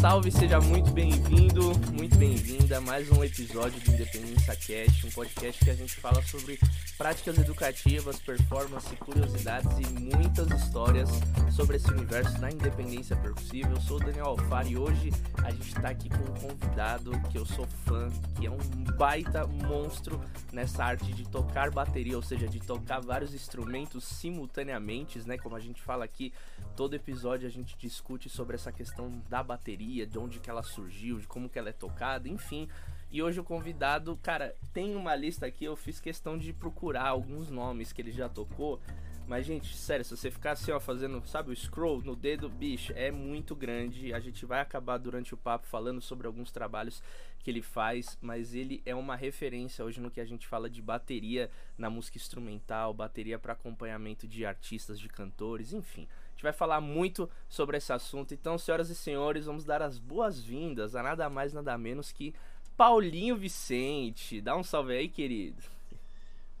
salve, seja muito bem-vindo, muito bem-vinda a mais um episódio do Independência Cast, um podcast que a gente fala sobre práticas educativas, performance, curiosidades e muitas histórias sobre esse universo da independência percussiva. Eu sou o Daniel Alfaro e hoje a gente está aqui com um convidado que eu sou fã, que é um baita monstro nessa arte de tocar bateria, ou seja, de tocar vários instrumentos simultaneamente, né? Como a gente fala aqui, todo episódio a gente discute sobre essa questão da bateria, de onde que ela surgiu, de como que ela é tocada, enfim. E hoje o convidado, cara, tem uma lista aqui, eu fiz questão de procurar alguns nomes que ele já tocou. Mas, gente, sério, se você ficar assim, ó, fazendo, sabe, o scroll no dedo, bicho, é muito grande. A gente vai acabar durante o papo falando sobre alguns trabalhos que ele faz, mas ele é uma referência hoje no que a gente fala de bateria na música instrumental, bateria para acompanhamento de artistas, de cantores, enfim. A gente vai falar muito sobre esse assunto. Então, senhoras e senhores, vamos dar as boas-vindas a nada mais, nada menos que Paulinho Vicente. Dá um salve aí, querido.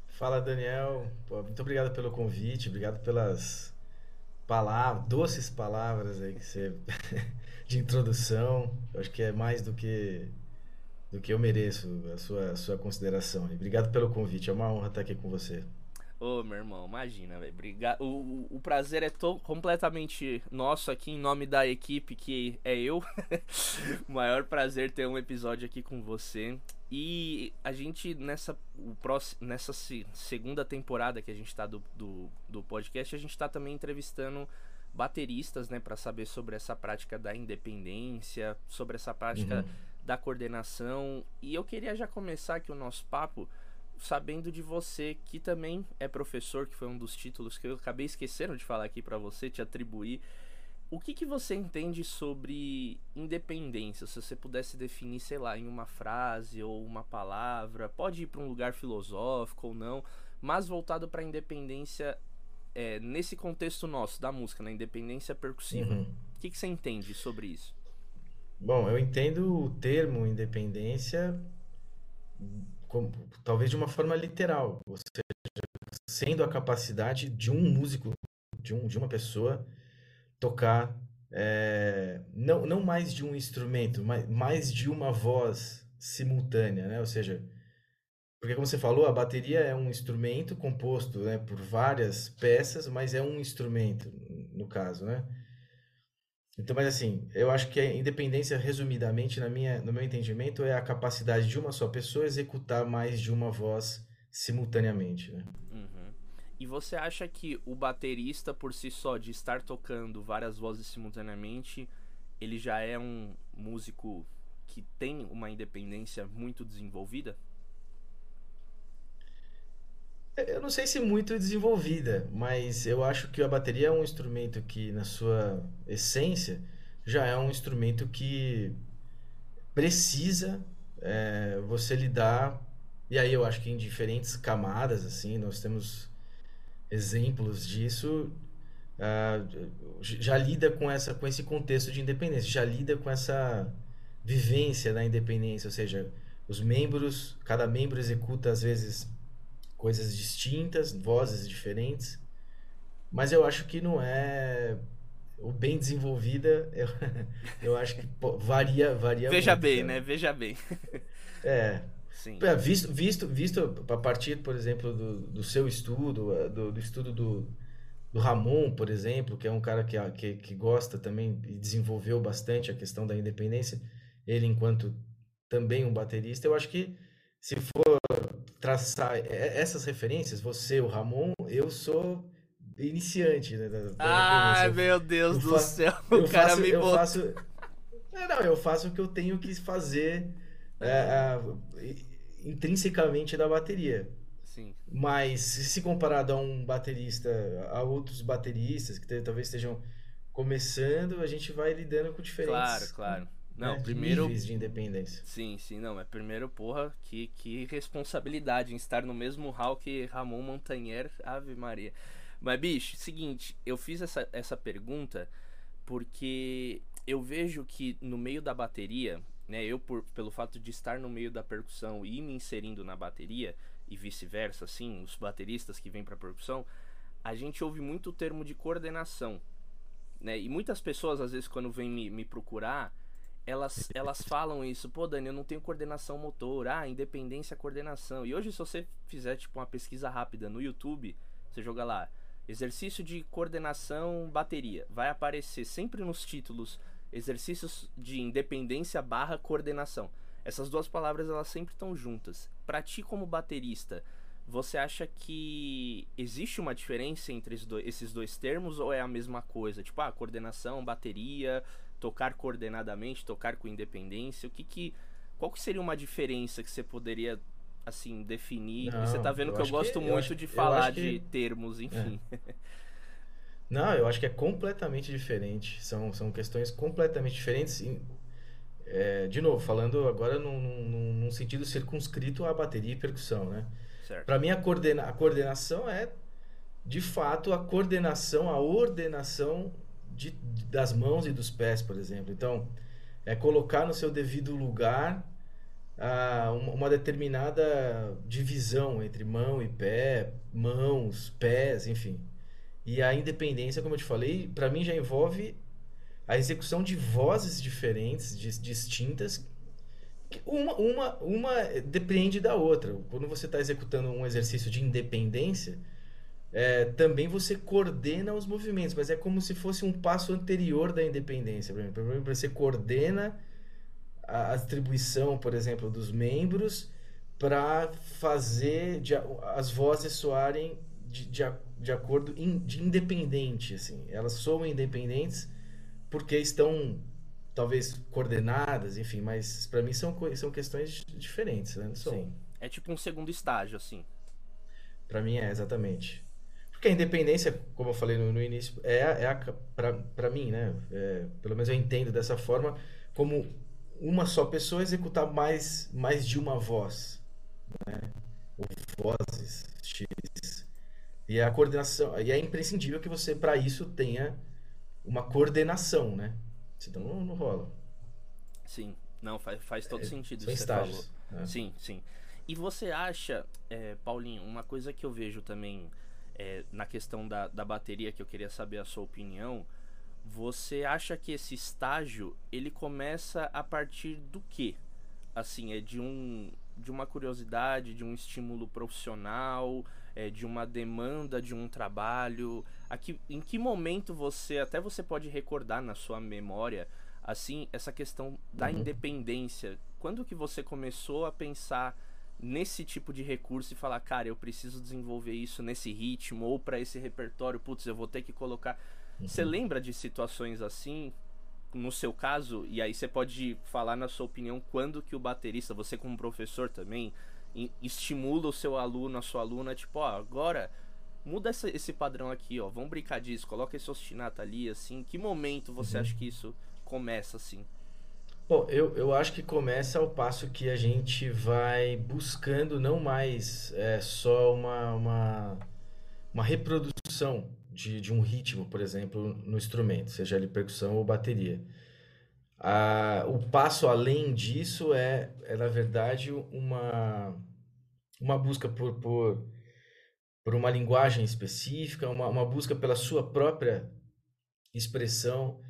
Fala, Daniel. Pô, muito obrigado pelo convite, obrigado pelas palavras, doces palavras aí que você de introdução. Eu acho que é mais do que do que eu mereço a sua, a sua consideração. Obrigado pelo convite, é uma honra estar aqui com você. Ô, meu irmão, imagina, velho. O, o, o, prazer é to completamente nosso aqui, em nome da equipe que é eu. o maior prazer ter um episódio aqui com você. E a gente, nessa, o próximo, nessa segunda temporada que a gente tá do, do, do podcast, a gente tá também entrevistando bateristas, né, para saber sobre essa prática da independência, sobre essa prática uhum. da coordenação. E eu queria já começar aqui o nosso papo sabendo de você que também é professor, que foi um dos títulos que eu acabei esquecendo de falar aqui para você, te atribuir. O que, que você entende sobre independência? Se você pudesse definir, sei lá, em uma frase ou uma palavra, pode ir para um lugar filosófico ou não, mas voltado para a independência é, nesse contexto nosso da música, na independência percussiva. Uhum. O que, que você entende sobre isso? Bom, eu entendo o termo independência como, talvez de uma forma literal, ou seja, sendo a capacidade de um músico, de, um, de uma pessoa tocar é, não, não mais de um instrumento, mas mais de uma voz simultânea, né? Ou seja, porque como você falou, a bateria é um instrumento composto né, por várias peças, mas é um instrumento, no caso, né? Então, mas assim, eu acho que a independência, resumidamente, na minha, no meu entendimento, é a capacidade de uma só pessoa executar mais de uma voz simultaneamente, né? Uhum. E você acha que o baterista, por si só, de estar tocando várias vozes simultaneamente, ele já é um músico que tem uma independência muito desenvolvida? Eu não sei se muito desenvolvida, mas eu acho que a bateria é um instrumento que, na sua essência, já é um instrumento que precisa é, você lidar. E aí eu acho que em diferentes camadas, assim, nós temos exemplos disso. Uh, já lida com essa com esse contexto de independência, já lida com essa vivência da independência, ou seja, os membros, cada membro executa às vezes coisas distintas, vozes diferentes. Mas eu acho que não é o bem desenvolvida, eu, eu acho que pô, varia, varia Veja muito, bem, né? Veja bem. É. Sim. Visto, visto, visto a partir, por exemplo, do, do seu estudo, do, do estudo do, do Ramon, por exemplo, que é um cara que, que, que gosta também e desenvolveu bastante a questão da independência, ele enquanto também um baterista, eu acho que se for traçar essas referências, você, o Ramon, eu sou iniciante, né? Da, Ai, meu Deus eu do céu, o cara faço, me eu faço... É, não, eu faço o que eu tenho que fazer é, é, intrinsecamente da bateria. Sim. Mas se comparado a um baterista, a outros bateristas que talvez estejam começando, a gente vai lidando com diferentes. Claro, claro. Não, né, primeiro. Níveis de independência. Sim, sim, não. É primeiro, porra, que, que responsabilidade em estar no mesmo hall que Ramon Montanher, Ave Maria. Mas, bicho, seguinte, eu fiz essa, essa pergunta porque eu vejo que no meio da bateria, né, eu por, pelo fato de estar no meio da percussão e me inserindo na bateria, e vice-versa, assim, os bateristas que vêm pra percussão, a gente ouve muito o termo de coordenação, né, e muitas pessoas, às vezes, quando vêm me, me procurar, elas, elas falam isso, pô, Dani, eu não tenho coordenação motor, ah, independência, coordenação. E hoje, se você fizer, tipo, uma pesquisa rápida no YouTube, você joga lá, exercício de coordenação bateria, vai aparecer sempre nos títulos exercícios de independência barra coordenação. Essas duas palavras, elas sempre estão juntas. Para ti, como baterista, você acha que existe uma diferença entre esses dois termos ou é a mesma coisa? Tipo, ah, coordenação, bateria, tocar coordenadamente, tocar com independência, o que que qual que seria uma diferença que você poderia assim definir? Não, você tá vendo eu que eu gosto que, muito eu acho, de falar de termos, enfim. É. Não, eu acho que é completamente diferente. São, são questões completamente diferentes. É, de novo, falando agora num, num, num, sentido circunscrito à bateria e percussão, né? Para mim, a, coordena a coordenação é, de fato, a coordenação, a ordenação de, das mãos e dos pés, por exemplo. Então, é colocar no seu devido lugar ah, uma, uma, determinada divisão entre mão e pé, mãos, pés, enfim. E a independência, como eu te falei, para mim já envolve a execução de vozes diferentes, distintas. Uma, uma, uma depende da outra. Quando você está executando um exercício de independência, é, também você coordena os movimentos, mas é como se fosse um passo anterior da independência. Por exemplo, você coordena a, a distribuição, por exemplo, dos membros para fazer de, as vozes soarem de, de, de acordo in, de independente, assim. Elas soam independentes porque estão talvez coordenadas, enfim, mas para mim são, são questões diferentes, né? Sim. É tipo um segundo estágio, assim. Para mim é, exatamente. Porque a independência, como eu falei no, no início, é, é para mim, né? É, pelo menos eu entendo dessa forma, como uma só pessoa executar mais, mais de uma voz, né? Ou vozes X. E a coordenação, e é imprescindível que você, para isso, tenha uma coordenação, né? Senão não, não rola. Sim, não, faz, faz todo é, sentido isso que você falou. Né? Sim, sim. E você acha, é, Paulinho, uma coisa que eu vejo também é, na questão da, da bateria, que eu queria saber a sua opinião, você acha que esse estágio ele começa a partir do que? Assim, é de um de uma curiosidade, de um estímulo profissional, é, de uma demanda de um trabalho. Aqui, em que momento você até você pode recordar na sua memória assim essa questão da uhum. independência? Quando que você começou a pensar nesse tipo de recurso e falar, cara, eu preciso desenvolver isso nesse ritmo ou para esse repertório, putz, eu vou ter que colocar. Você uhum. lembra de situações assim? No seu caso, e aí você pode falar na sua opinião quando que o baterista, você como professor também, estimula o seu aluno, a sua aluna, tipo, ó, agora muda essa, esse padrão aqui, ó, vamos brincar disso, coloca esse ostinato ali, assim, que momento você uhum. acha que isso começa, assim? Bom, eu, eu acho que começa ao passo que a gente vai buscando não mais é, só uma, uma, uma reprodução de, de um ritmo, por exemplo, no instrumento, seja ele percussão ou bateria. Ah, o passo além disso é, é, na verdade, uma, uma busca por, por, por uma linguagem específica, uma, uma busca pela sua própria expressão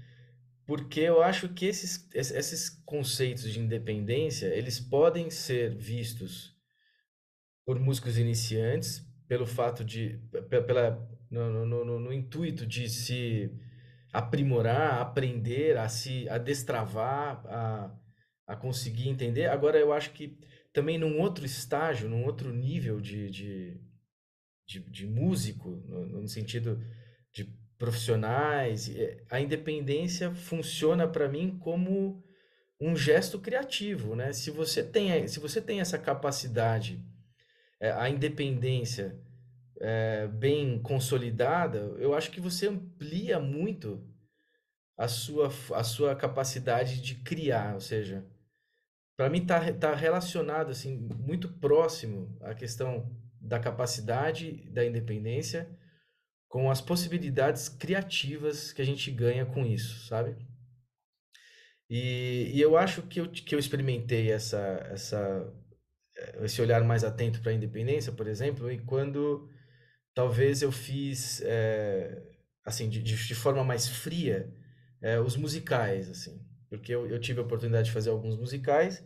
porque eu acho que esses, esses conceitos de independência, eles podem ser vistos por músicos iniciantes, pelo fato de, pela, no, no, no, no intuito de se aprimorar, aprender, a se a destravar, a, a conseguir entender. Agora, eu acho que também num outro estágio, num outro nível de, de, de, de músico, no, no sentido profissionais. É, a independência funciona para mim como um gesto criativo, né? Se você tem, se você tem essa capacidade, é, a independência é, bem consolidada, eu acho que você amplia muito a sua, a sua capacidade de criar, ou seja, para mim está tá relacionado assim muito próximo à questão da capacidade da independência com as possibilidades criativas que a gente ganha com isso, sabe? E, e eu acho que eu, que eu experimentei essa, essa, esse olhar mais atento para a independência, por exemplo, e quando talvez eu fiz, é, assim, de, de, forma mais fria, é, os musicais, assim. porque eu, eu tive a oportunidade de fazer alguns musicais,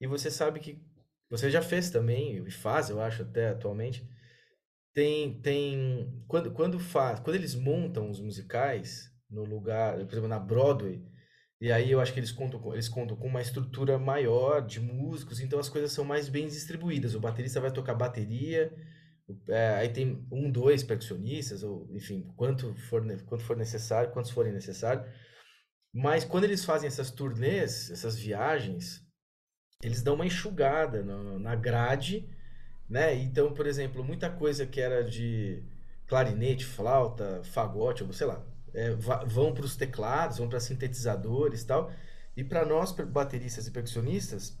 e você sabe que você já fez também, e faz, eu acho, até atualmente. Tem, tem, quando, quando faz, quando eles montam os musicais no lugar, por exemplo, na Broadway, e aí eu acho que eles contam, com- eles contam com uma estrutura maior de músicos, então as coisas são mais bem distribuídas. O baterista vai tocar bateria, é, aí tem um, dois percussionistas, ou enfim, quanto for, quanto for necessário, quantos forem necessários. Mas quando eles fazem essas turnês, essas viagens, eles dão uma enxugada na grade, né? Então, por exemplo, muita coisa que era de clarinete, flauta, fagote, ou sei lá, é, vão para os teclados, vão para sintetizadores tal. E para nós, bateristas e percussionistas,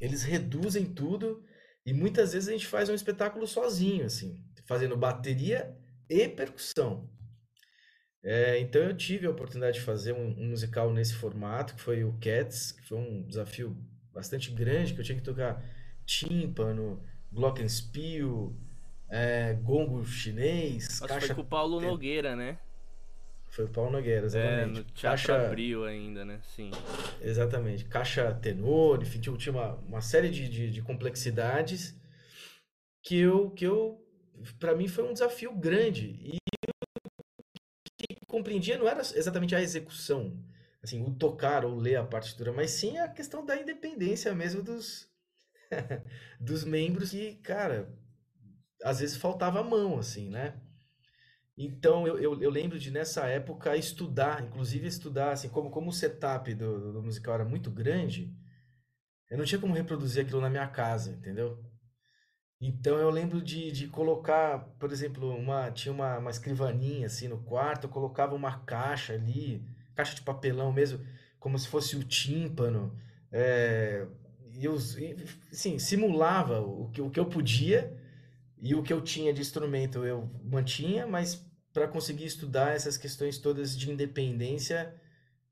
eles reduzem tudo e muitas vezes a gente faz um espetáculo sozinho, assim, fazendo bateria e percussão. É, então eu tive a oportunidade de fazer um, um musical nesse formato, que foi o Cats, que foi um desafio bastante grande, que eu tinha que tocar tímpano, glockenspiel, é, gongo chinês, Nossa, foi caixa... com o Paulo Nogueira, né? Foi o Paulo Nogueira, É, exatamente. no Teatro Caixa... Abril ainda, né? Sim. Exatamente. Caixa tenor, enfim, tinha uma, uma série de, de, de complexidades que eu, que eu, para mim foi um desafio grande. E o que compreendia não era exatamente a execução, assim, o tocar ou ler a partitura, mas sim a questão da independência mesmo dos, dos membros que, cara, às vezes faltava a mão, assim, né? Então eu, eu, eu lembro de nessa época estudar, inclusive estudar, assim, como, como o setup do, do musical era muito grande, eu não tinha como reproduzir aquilo na minha casa, entendeu? Então eu lembro de, de colocar, por exemplo, uma, tinha uma, uma escrivaninha assim no quarto, eu colocava uma caixa ali, caixa de papelão mesmo, como se fosse o tímpano, é, eu, assim, simulava o que, o que eu podia e o que eu tinha de instrumento eu mantinha, mas para conseguir estudar essas questões todas de independência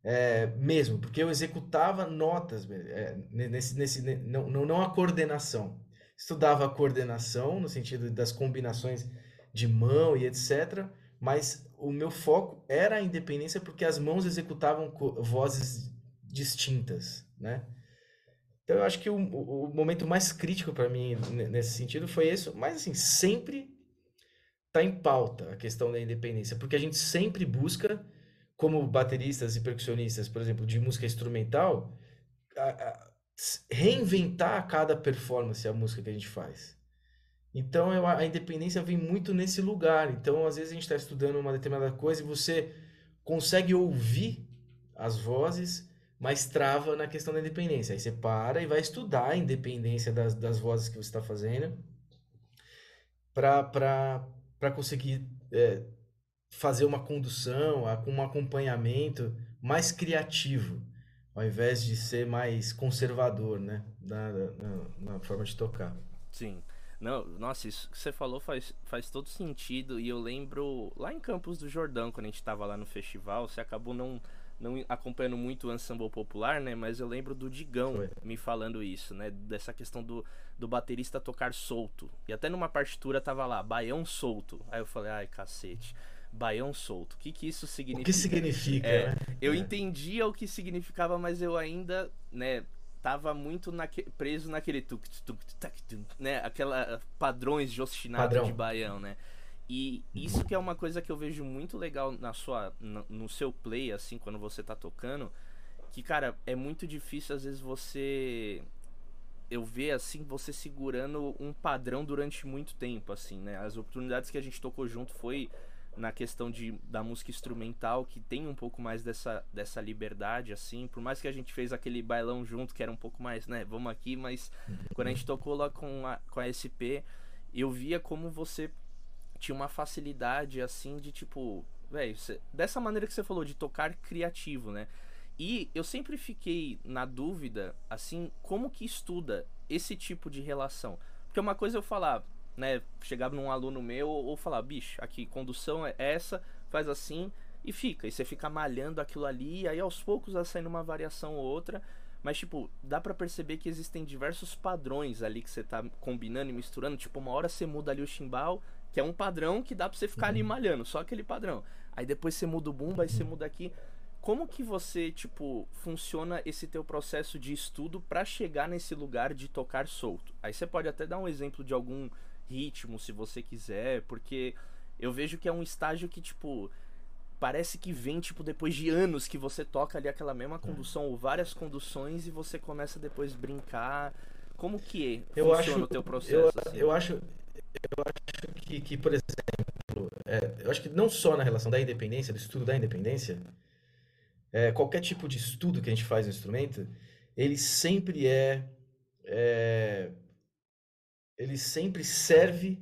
é, mesmo, porque eu executava notas é, nesse, nesse, não, não a coordenação. Estudava a coordenação no sentido das combinações de mão e etc. Mas o meu foco era a independência porque as mãos executavam vozes distintas, né? Então eu acho que o, o momento mais crítico para mim nesse sentido foi esse, mas assim, sempre tá em pauta a questão da independência, porque a gente sempre busca, como bateristas e percussionistas, por exemplo, de música instrumental, a, a, reinventar a cada performance a música que a gente faz. Então eu, a independência vem muito nesse lugar. Então às vezes a gente está estudando uma determinada coisa e você consegue ouvir as vozes mas trava na questão da independência. Aí você para e vai estudar a independência das, das vozes que você está fazendo para conseguir é, fazer uma condução, um acompanhamento mais criativo, ao invés de ser mais conservador, né? Na, na, na forma de tocar. Sim. Não, nossa, isso que você falou faz, faz todo sentido. E eu lembro lá em Campos do Jordão, quando a gente estava lá no festival, você acabou não não acompanhando muito o ensemble popular, né? Mas eu lembro do Digão Foi. me falando isso, né? Dessa questão do, do baterista tocar solto. E até numa partitura tava lá, baião solto. Aí eu falei, ai cacete, baião solto. O que que isso significa? O que significa, é, né? Eu é. entendia o que significava, mas eu ainda, né? Tava muito naque, preso naquele tuk, tuk, tuk, tuk, né? Aquela padrões de ostinato Padrão. de baião, né? E isso que é uma coisa que eu vejo muito legal na sua, no, seu play, assim, quando você tá tocando. Que, cara, é muito difícil às vezes você. Eu ver, assim, você segurando um padrão durante muito tempo, assim, né? As oportunidades que a gente tocou junto foi na questão de, da música instrumental, que tem um pouco mais dessa, dessa liberdade, assim. Por mais que a gente fez aquele bailão junto, que era um pouco mais, né? Vamos aqui, mas quando a gente tocou lá com a, com a SP, eu via como você tinha uma facilidade assim de tipo, velho, dessa maneira que você falou de tocar criativo, né? E eu sempre fiquei na dúvida, assim, como que estuda esse tipo de relação? Porque uma coisa eu falar, né, chegava num aluno meu ou falar, bicho, aqui condução é essa, faz assim e fica, e você fica malhando aquilo ali, aí aos poucos vai saindo uma variação ou outra. Mas, tipo, dá para perceber que existem diversos padrões ali que você tá combinando e misturando. Tipo, uma hora você muda ali o chimbal, que é um padrão que dá pra você ficar ali malhando, só aquele padrão. Aí depois você muda o bumbo, aí você muda aqui. como que você, tipo, funciona esse teu processo de estudo para chegar nesse lugar de tocar solto? Aí você pode até dar um exemplo de algum ritmo, se você quiser, porque eu vejo que é um estágio que, tipo, parece que vem, tipo, depois de anos que você toca ali aquela mesma condução ou várias conduções e você começa depois brincar. Como que eu funciona acho, o teu processo? Eu, assim? eu acho, eu acho que, que por exemplo, é, eu acho que não só na relação da independência, do estudo da independência, é, qualquer tipo de estudo que a gente faz no instrumento, ele sempre é, é ele sempre serve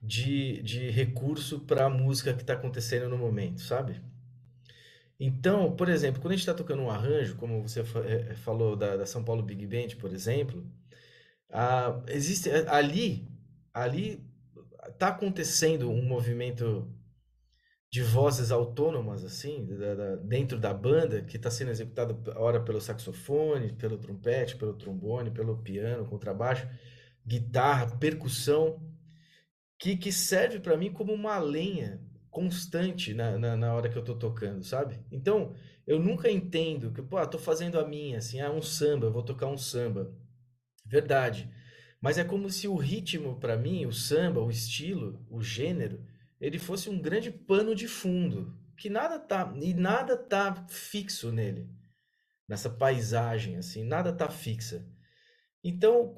de, de recurso para a música que está acontecendo no momento, sabe? Então, por exemplo, quando a gente está tocando um arranjo, como você é, falou da, da São Paulo Big Band, por exemplo, a, existe ali, ali está acontecendo um movimento de vozes autônomas assim da, da, dentro da banda que está sendo executado ora pelo saxofone, pelo trompete, pelo trombone, pelo piano, contrabaixo, guitarra, percussão que, que serve para mim como uma lenha constante na, na, na, hora que eu tô tocando, sabe? Então, eu nunca entendo que, pô, ah, tô fazendo a minha, assim, ah, um samba, vou tocar um samba. Verdade. Mas é como se o ritmo, para mim, o samba, o estilo, o gênero, ele fosse um grande pano de fundo, que nada tá, e nada tá fixo nele, nessa paisagem, assim, nada tá fixa. Então,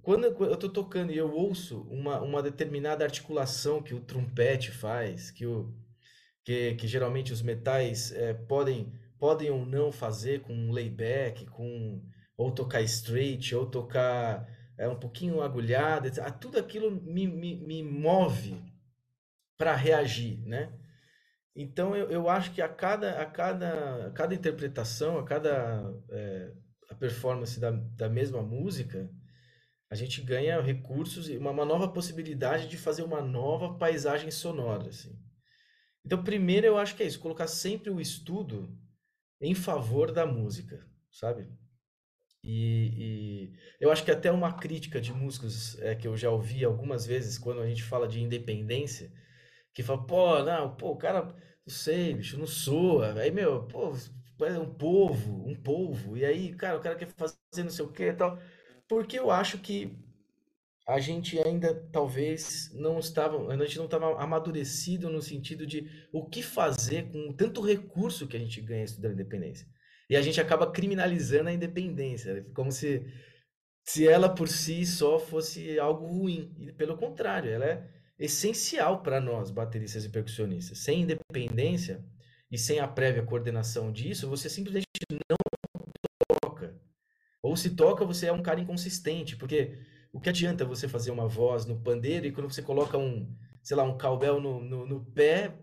quando eu estou tocando e eu ouço uma, uma determinada articulação que o trompete faz, que, o, que, que geralmente os metais é, podem, podem ou não fazer com um layback, com, ou tocar straight, ou tocar é, um pouquinho agulhado, etc. Tudo aquilo me, me, me move para reagir, né? Então eu, eu acho que a cada, a cada, a cada interpretação, a cada é, a performance da, da mesma música, a gente ganha recursos e uma, uma nova possibilidade de fazer uma nova paisagem sonora, assim. Então, primeiro eu acho que é isso, colocar sempre o estudo em favor da música, sabe? E, e eu acho que até uma crítica de músicos é, que eu já ouvi algumas vezes quando a gente fala de independência, que fala, pô, não, pô, o cara, não sei, bicho, não soa. Aí, meu, pô, é um povo, um povo. E aí, cara, o cara quer fazer não sei o que e tal. Porque eu acho que a gente ainda talvez não estava, a gente não estava amadurecido no sentido de o que fazer com tanto recurso que a gente ganha estudando independência. E a gente acaba criminalizando a independência, como se se ela por si só fosse algo ruim. E pelo contrário, ela é essencial para nós, bateristas e percussionistas. Sem independência e sem a prévia coordenação disso, você simplesmente não ou se toca, você é um cara inconsistente, porque o que adianta você fazer uma voz no pandeiro e quando você coloca um, sei lá, um cowbell no, no, no pé,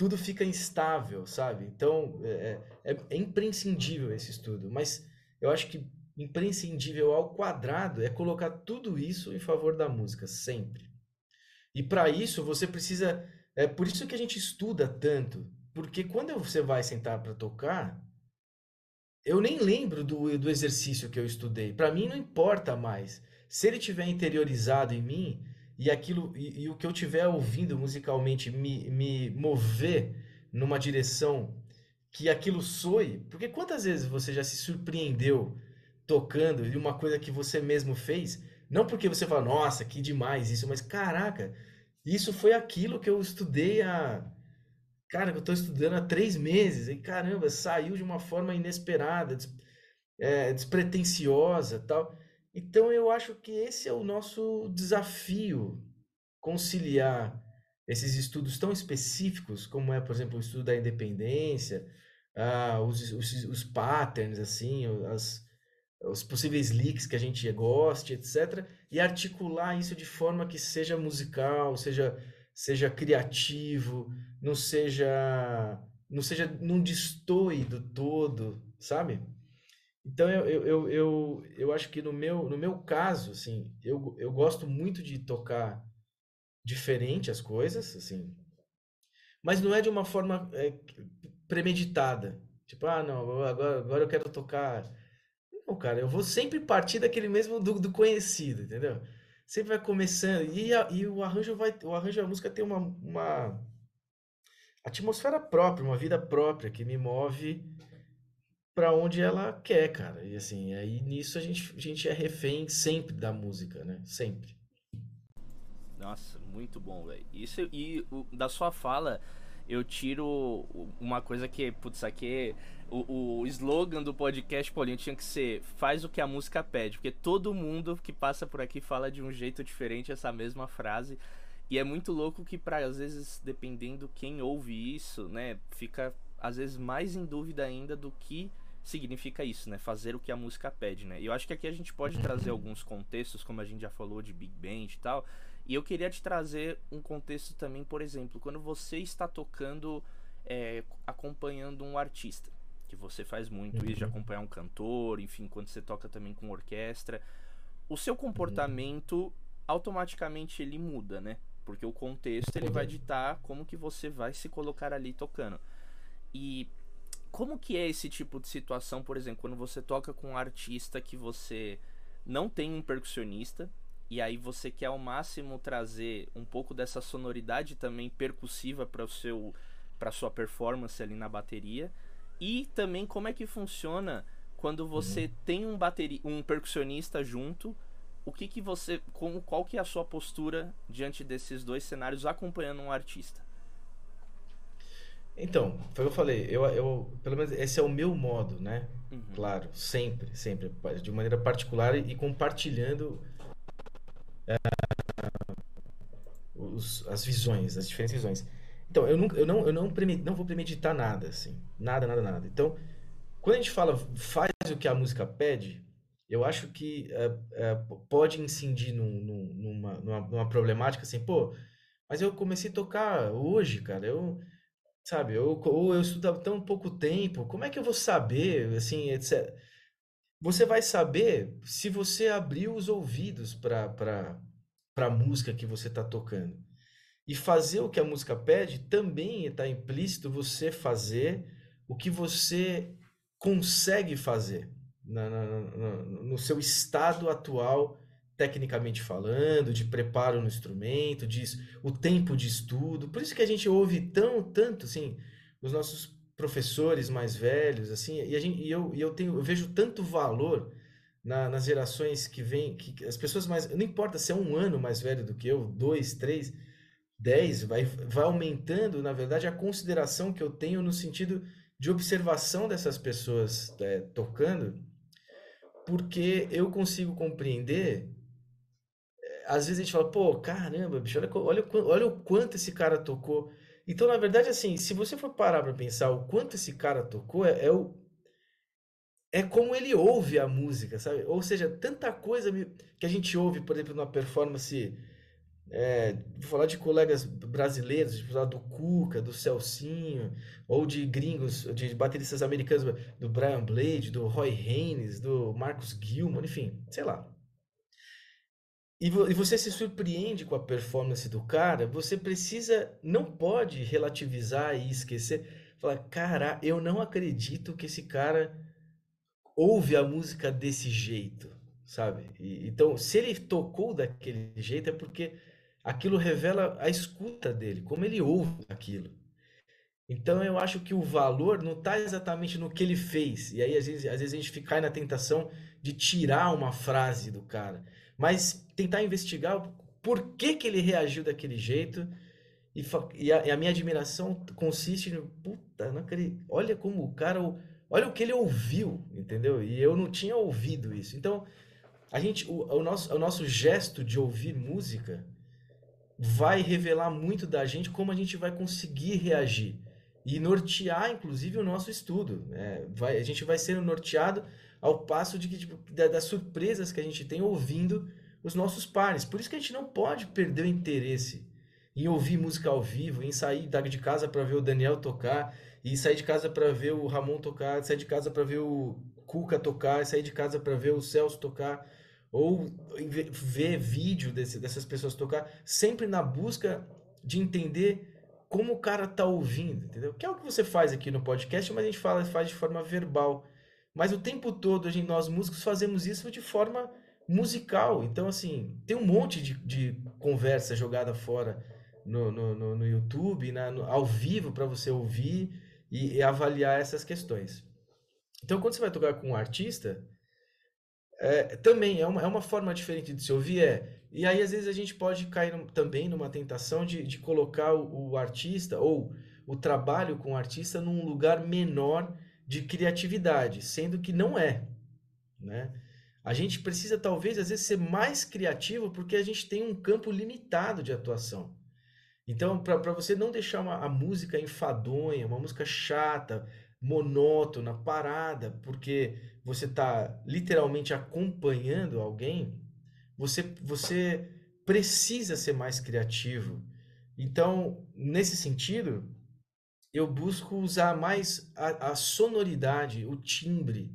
tudo fica instável, sabe? Então, é, é, é, imprescindível esse estudo. Mas eu acho que imprescindível ao quadrado é colocar tudo isso em favor da música, sempre. E para isso, você precisa. É por isso que a gente estuda tanto. Porque quando você vai sentar para tocar, eu nem lembro do, do exercício que eu estudei. Para mim não importa mais. Se ele tiver interiorizado em mim e aquilo e, e, o que eu tiver ouvindo musicalmente me, me mover numa direção que aquilo soe, porque quantas vezes você já se surpreendeu tocando de uma coisa que você mesmo fez, não porque você fala, nossa, que demais isso, mas caraca, isso foi aquilo que eu estudei há cara, que eu estou estudando há três meses, e caramba, saiu de uma forma inesperada, des, é, despretensiosa tal. Então eu acho que esse é o nosso desafio, conciliar esses estudos tão específicos, como é, por exemplo, o estudo da independência, ah, os, os, os patterns, assim, as, os possíveis leaks que a gente goste, etc., e articular isso de forma que seja musical, seja seja criativo, não seja não seja não destoe do todo, sabe? Então eu, eu, eu, eu, acho que no meu, no meu caso, assim, eu, eu gosto muito de tocar diferente as coisas, assim, mas não é de uma forma é, premeditada. Tipo, ah, não, agora, agora eu quero tocar. Não, cara, eu vou sempre partir daquele mesmo do, do conhecido, entendeu? sempre vai começando e, a, e o arranjo vai o arranjo da música tem uma, uma atmosfera própria, uma vida própria que me move para onde ela quer, cara. E assim, aí nisso a gente, a gente é refém sempre da música, né? Sempre. Nossa, muito bom, velho. Isso e o, da sua fala, eu tiro uma coisa que, putz, aqui o, o slogan do podcast Paulinho tinha que ser faz o que a música pede, porque todo mundo que passa por aqui fala de um jeito diferente essa mesma frase. E é muito louco que para às vezes dependendo quem ouve isso, né, fica às vezes mais em dúvida ainda do que significa isso, né? Fazer o que a música pede, né? E eu acho que aqui a gente pode trazer alguns contextos, como a gente já falou de Big Band e tal. E eu queria te trazer um contexto também, por exemplo, quando você está tocando, é, acompanhando um artista, que você faz muito isso, de uhum. acompanhar um cantor, enfim, quando você toca também com orquestra, o seu comportamento automaticamente ele muda, né? Porque o contexto ele vai ditar como que você vai se colocar ali tocando. E como que é esse tipo de situação, por exemplo, quando você toca com um artista que você não tem um percussionista e aí você quer ao máximo trazer um pouco dessa sonoridade também percussiva para o seu para sua performance ali na bateria? E também como é que funciona quando você uhum. tem um bateri um percussionista junto? O que que você como qual que é a sua postura diante desses dois cenários acompanhando um artista então, foi o que eu falei, eu, eu, pelo menos esse é o meu modo, né? Uhum. Claro, sempre, sempre, de maneira particular e compartilhando uh, os, as visões, as diferentes visões. Então, eu, nunca, eu, não, eu não, não vou premeditar nada, assim, nada, nada, nada. Então, quando a gente fala faz o que a música pede, eu acho que uh, uh, pode incidir num, num, numa, numa, numa problemática assim, pô, mas eu comecei a tocar hoje, cara, eu Sabe, ou, ou eu estudo há tão pouco tempo, como é que eu vou saber, assim, etc. Você vai saber se você abrir os ouvidos para a música que você está tocando. E fazer o que a música pede também está implícito você fazer o que você consegue fazer na, na, na, no seu estado atual tecnicamente falando, de preparo no instrumento, de o tempo de estudo. Por isso que a gente ouve tão tanto assim os nossos professores mais velhos assim, e, a gente, e eu, e eu tenho eu vejo tanto valor na, nas gerações que vêm, que as pessoas mais, não importa se é um ano mais velho do que eu, dois, três, dez, vai, vai aumentando, na verdade, a consideração que eu tenho no sentido de observação dessas pessoas é, tocando, porque eu consigo compreender às vezes a gente fala, pô, caramba, bicho, olha, olha, olha o quanto esse cara tocou. Então, na verdade, assim, se você for parar para pensar o quanto esse cara tocou, é, é, o, é como ele ouve a música, sabe? Ou seja, tanta coisa que a gente ouve, por exemplo, numa performance. É, vou falar de colegas brasileiros, de falar do Cuca, do Celcinho, ou de gringos, de bateristas americanos, do Brian Blade, do Roy Haynes, do Marcus Gilman, enfim, sei lá e, vo e você se surpreende com a performance do cara, você precisa, não pode relativizar e esquecer. Falar, cara, eu não acredito que esse cara ouve a música desse jeito, sabe? E, então, se ele tocou daquele jeito, é porque aquilo revela a escuta dele, como ele ouve aquilo. Então eu acho que o valor não está exatamente no que ele fez. E aí às vezes, às vezes a gente fica na tentação de tirar uma frase do cara mas tentar investigar por que, que ele reagiu daquele jeito. E, e, a, e a, minha admiração consiste no. Puta, não acredito. Olha como o cara. Olha o que ele ouviu, entendeu? E eu não tinha ouvido isso. Então, a gente, o, o, nosso, o nosso gesto de ouvir música vai revelar muito da gente como a gente vai conseguir reagir e nortear, inclusive, o nosso estudo. Né? Vai, a gente vai sendo norteado ao passo de que tipo, das surpresas que a gente tem ouvindo os nossos pares. Por isso que a gente não pode perder o interesse em ouvir música ao vivo, em sair de casa para ver o Daniel tocar, e sair de casa para ver o Ramon tocar, sair de casa para ver o Cuca tocar, sair de casa para ver o Celso tocar, ou ver vídeo desse, dessas pessoas tocar, sempre na busca de entender como o cara tá ouvindo, entendeu? Que é o que você faz aqui no podcast, mas a gente fala, faz de forma verbal. Mas o tempo todo, a gente, nós músicos fazemos isso de forma musical. Então, assim, tem um monte de, de conversa jogada fora no, no, no, no YouTube, na, no, ao vivo, para você ouvir e, e, avaliar essas questões. Então, quando você vai tocar com um artista, é, também é uma, é uma forma diferente de se ouvir. É, e aí, às vezes, a gente pode cair também numa tentação de, de colocar o, o artista ou o trabalho com o artista num lugar menor de criatividade, sendo que não é, né? A gente precisa talvez às vezes ser mais criativo porque a gente tem um campo limitado de atuação. Então, para você não deixar uma, a música enfadonha, uma música chata, monótona, parada, porque você está literalmente acompanhando alguém, você, você precisa ser mais criativo. Então, nesse sentido, eu busco usar mais a, a sonoridade, o timbre,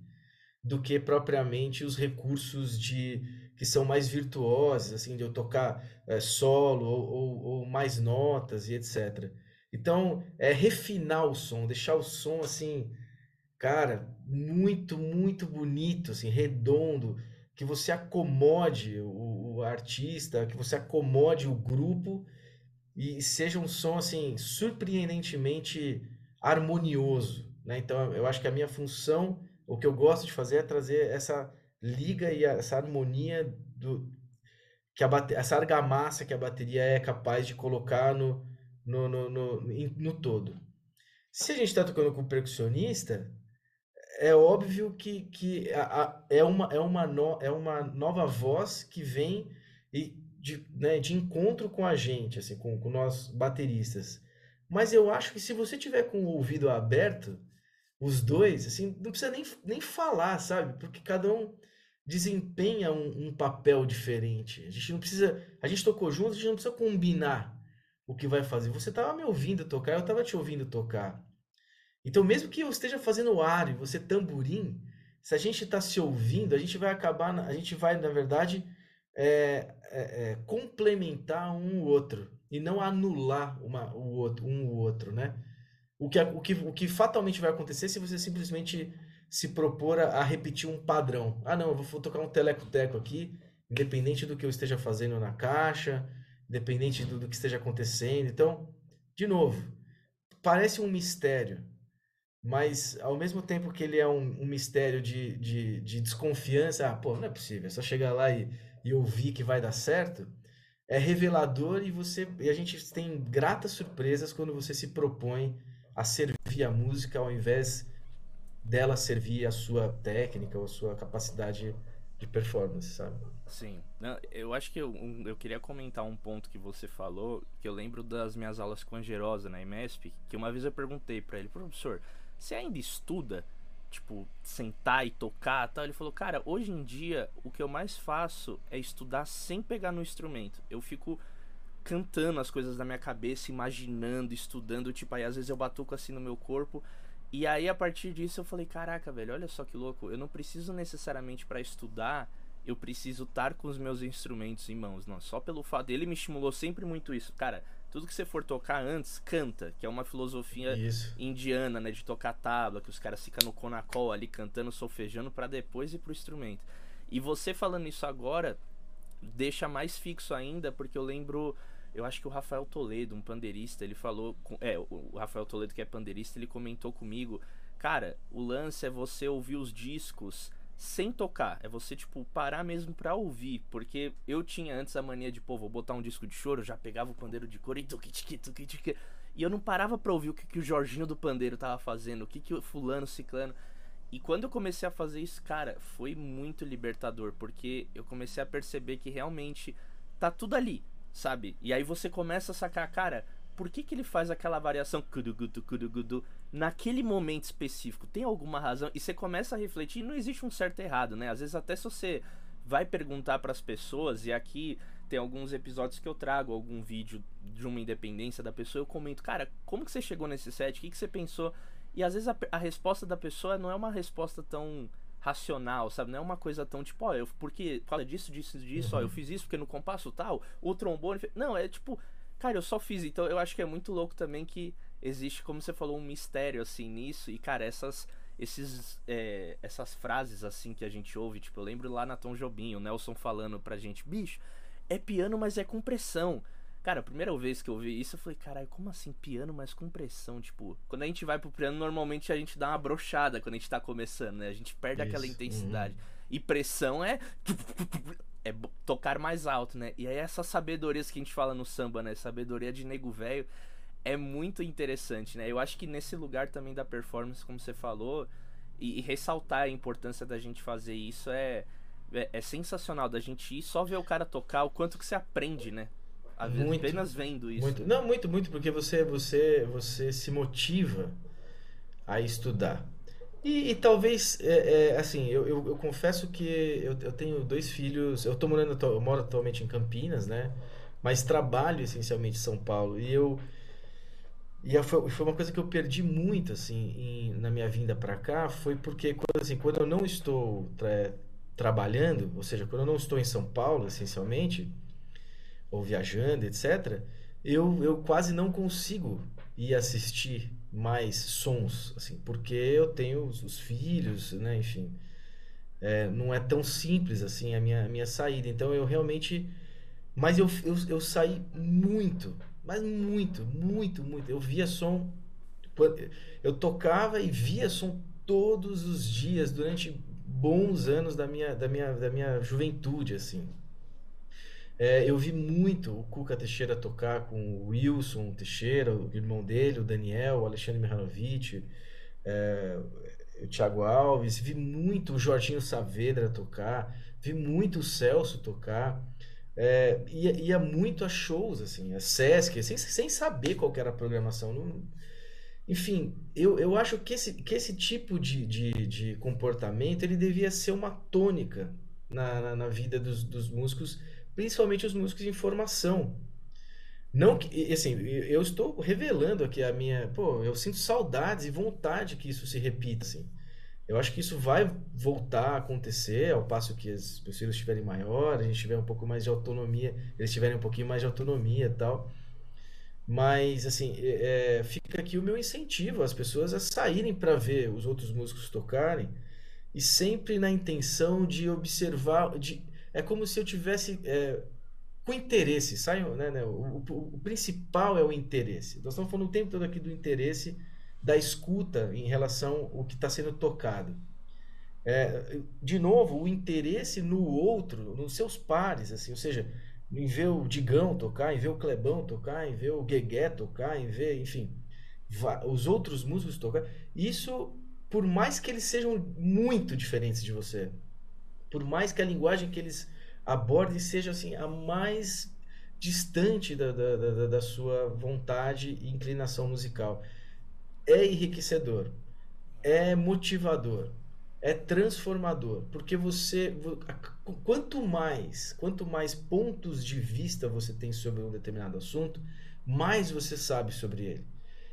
do que propriamente os recursos de que são mais virtuosos, assim, de eu tocar é, solo ou, ou, ou, mais notas e etc. Então, é refinar o som, deixar o som assim, cara, muito, muito bonito, assim, redondo, que você acomode o, o artista, que você acomode o grupo e seja um som assim surpreendentemente harmonioso, né? Então eu acho que a minha função, o que eu gosto de fazer é trazer essa liga e essa harmonia do que a bate, essa argamassa que a bateria é capaz de colocar no no, no, no, no todo. Se a gente está tocando com percussionista, é óbvio que, que a, a, é, uma, é, uma no, é uma nova voz que vem e de, né, de encontro com a gente, assim, com, com nós bateristas. Mas eu acho que se você tiver com o ouvido aberto, os dois, assim, não precisa nem, nem falar, sabe? Porque cada um desempenha um, um, papel diferente. A gente não precisa. A gente tocou junto, a gente não precisa combinar o que vai fazer. Você estava me ouvindo tocar, eu estava te ouvindo tocar. Então, mesmo que eu esteja fazendo ar e você tamborim, se a gente está se ouvindo, a gente vai acabar, a gente vai, na verdade, é, é, é, complementar um o outro e não anular uma, o outro, um o outro, né? O que, o, que, o que fatalmente vai acontecer se você simplesmente se propor a, a repetir um padrão. Ah, não, eu vou tocar um teleco-teco aqui, independente do que eu esteja fazendo na caixa, independente do, do que esteja acontecendo. Então, de novo, parece um mistério, mas ao mesmo tempo que ele é um, um mistério de, de, de, desconfiança, ah, pô, não é possível, é só chegar lá e, e ouvir que vai dar certo, é revelador e você e a gente tem gratas surpresas quando você se propõe a servir a música ao invés dela servir a sua técnica ou a sua capacidade de performance, sabe? Sim. eu acho que eu, eu queria comentar um ponto que você falou, que eu lembro das minhas aulas com a Angerosa na IMESP, que uma vez eu perguntei para ele, professor, você ainda estuda? Tipo, sentar e tocar tal? Ele falou, cara, hoje em dia o que eu mais faço é estudar sem pegar no instrumento. Eu fico cantando as coisas na minha cabeça, imaginando, estudando, tipo, aí às vezes eu batuco assim no meu corpo. E aí a partir disso eu falei, caraca, velho, olha só que louco, eu não preciso necessariamente para estudar, eu preciso estar com os meus instrumentos em mãos, não, só pelo fato dele me estimulou sempre muito isso. Cara, tudo que você for tocar antes, canta, que é uma filosofia Isso. indiana, né, de tocar tabla, que os caras ficam no conacol ali cantando, solfejando para depois ir pro instrumento. E você falando isso agora deixa mais fixo ainda, porque eu lembro, eu acho que o Rafael Toledo, um pandeirista, ele falou, é, o Rafael Toledo que é pandeirista, ele comentou comigo, cara, o lance é você ouvir os discos sem tocar. É você, tipo, parar mesmo pra ouvir. Porque eu tinha antes a mania de, pô, vou botar um disco de choro, já pegava o pandeiro de cor e tuqui, tuqui, tuqui, tuqui, E eu não parava pra ouvir o que, que o Jorginho do pandeiro tava fazendo, o que, que o fulano, ciclano. E quando eu comecei a fazer isso, cara, foi muito libertador. Porque eu comecei a perceber que realmente tá tudo ali, sabe? E aí você começa a sacar, cara, por que, que ele faz aquela variação kurugudu, kurugudu, naquele momento específico? Tem alguma razão? E você começa a refletir, não existe um certo e errado, né? Às vezes até se você vai perguntar para as pessoas, e aqui tem alguns episódios que eu trago algum vídeo de uma independência da pessoa, eu comento, cara, como que você chegou nesse set? O que, que você pensou? E às vezes a, a resposta da pessoa não é uma resposta tão racional, sabe? Não é uma coisa tão tipo, ó, eu porque fala disso, disso, disso, uhum. ó, eu fiz isso porque no compasso tal, o trombone, não, é tipo, Cara, eu só fiz, então eu acho que é muito louco também que existe, como você falou, um mistério assim nisso. E, cara, essas, esses, é, essas frases assim que a gente ouve, tipo, eu lembro lá na Tom Jobim, o Nelson falando pra gente, bicho, é piano, mas é com pressão. Cara, a primeira vez que eu vi isso, eu falei, caralho, como assim piano, mas com pressão? Tipo, quando a gente vai pro piano, normalmente a gente dá uma brochada quando a gente tá começando, né? A gente perde isso. aquela intensidade. Uhum. E pressão é. É tocar mais alto, né? E aí essas sabedorias que a gente fala no samba, né? Sabedoria de nego velho é muito interessante, né? Eu acho que nesse lugar também da performance, como você falou, e, e ressaltar a importância da gente fazer isso é, é, é, sensacional. Da gente ir só ver o cara tocar, o quanto que você aprende, né? Muito, apenas vendo isso. Muito. Não, muito, muito, porque você, você, você se motiva a estudar. E, e talvez, é, é, assim, eu, eu, eu, confesso que eu, eu tenho dois filhos, eu tô morando, eu moro atualmente em Campinas, né? Mas trabalho essencialmente em São Paulo. E eu, e foi, uma coisa que eu perdi muito, assim, em, na minha vinda para cá, foi porque, quando, assim, quando eu não estou tra trabalhando, ou seja, quando eu não estou em São Paulo, essencialmente, ou viajando, etc., eu, eu quase não consigo ir assistir mais sons, assim, porque eu tenho os, os filhos, né, enfim, é, não é tão simples, assim, a minha, a minha saída, então eu realmente, mas eu, eu, eu saí muito, mas muito, muito, muito. Eu via som. Eu tocava e via som todos os dias durante bons anos da minha, da minha, da minha juventude, assim. É, eu vi muito o Cuca Teixeira tocar com o Wilson Teixeira, o irmão dele, o Daniel, o Alexandre Mihanovic, é, o Thiago Alves. Vi muito o Jorginho Saavedra tocar, vi muito o Celso tocar é, ia, ia muito a shows, assim, a Sesc, sem, sem saber qual era a programação. Não, enfim, eu, eu acho que esse, que esse tipo de, de, de comportamento ele devia ser uma tônica na, na, na vida dos, dos músicos, principalmente os músicos em formação. Não que, assim, eu estou revelando aqui a minha, pô, eu sinto saudades e vontade que isso se repita, assim. Eu acho que isso vai voltar a acontecer ao passo que meus filhos estiverem maiores, a gente tiver um pouco mais de autonomia, eles tiverem um pouquinho mais de autonomia e tal. Mas, assim, é, fica aqui o meu incentivo às pessoas a saírem para ver os outros músicos tocarem e sempre na intenção de observar. De, é como se eu tivesse é, com interesse, sabe? Né, né? O, o, o, principal é o interesse. Nós estamos falando o tempo todo aqui do interesse da escuta em relação ao que está sendo tocado. É, de novo, o interesse no outro, nos seus pares, assim, ou seja, em ver o Digão tocar, em ver o Clebão tocar, em ver o Guegué tocar, em ver, enfim, os outros músicos tocar. Isso, por mais que eles sejam muito diferentes de você, por mais que a linguagem que eles abordem seja assim a mais distante da, da, da, da sua vontade e inclinação musical é enriquecedor, é motivador, é transformador, porque você quanto mais, quanto mais pontos de vista você tem sobre um determinado assunto, mais você sabe sobre ele.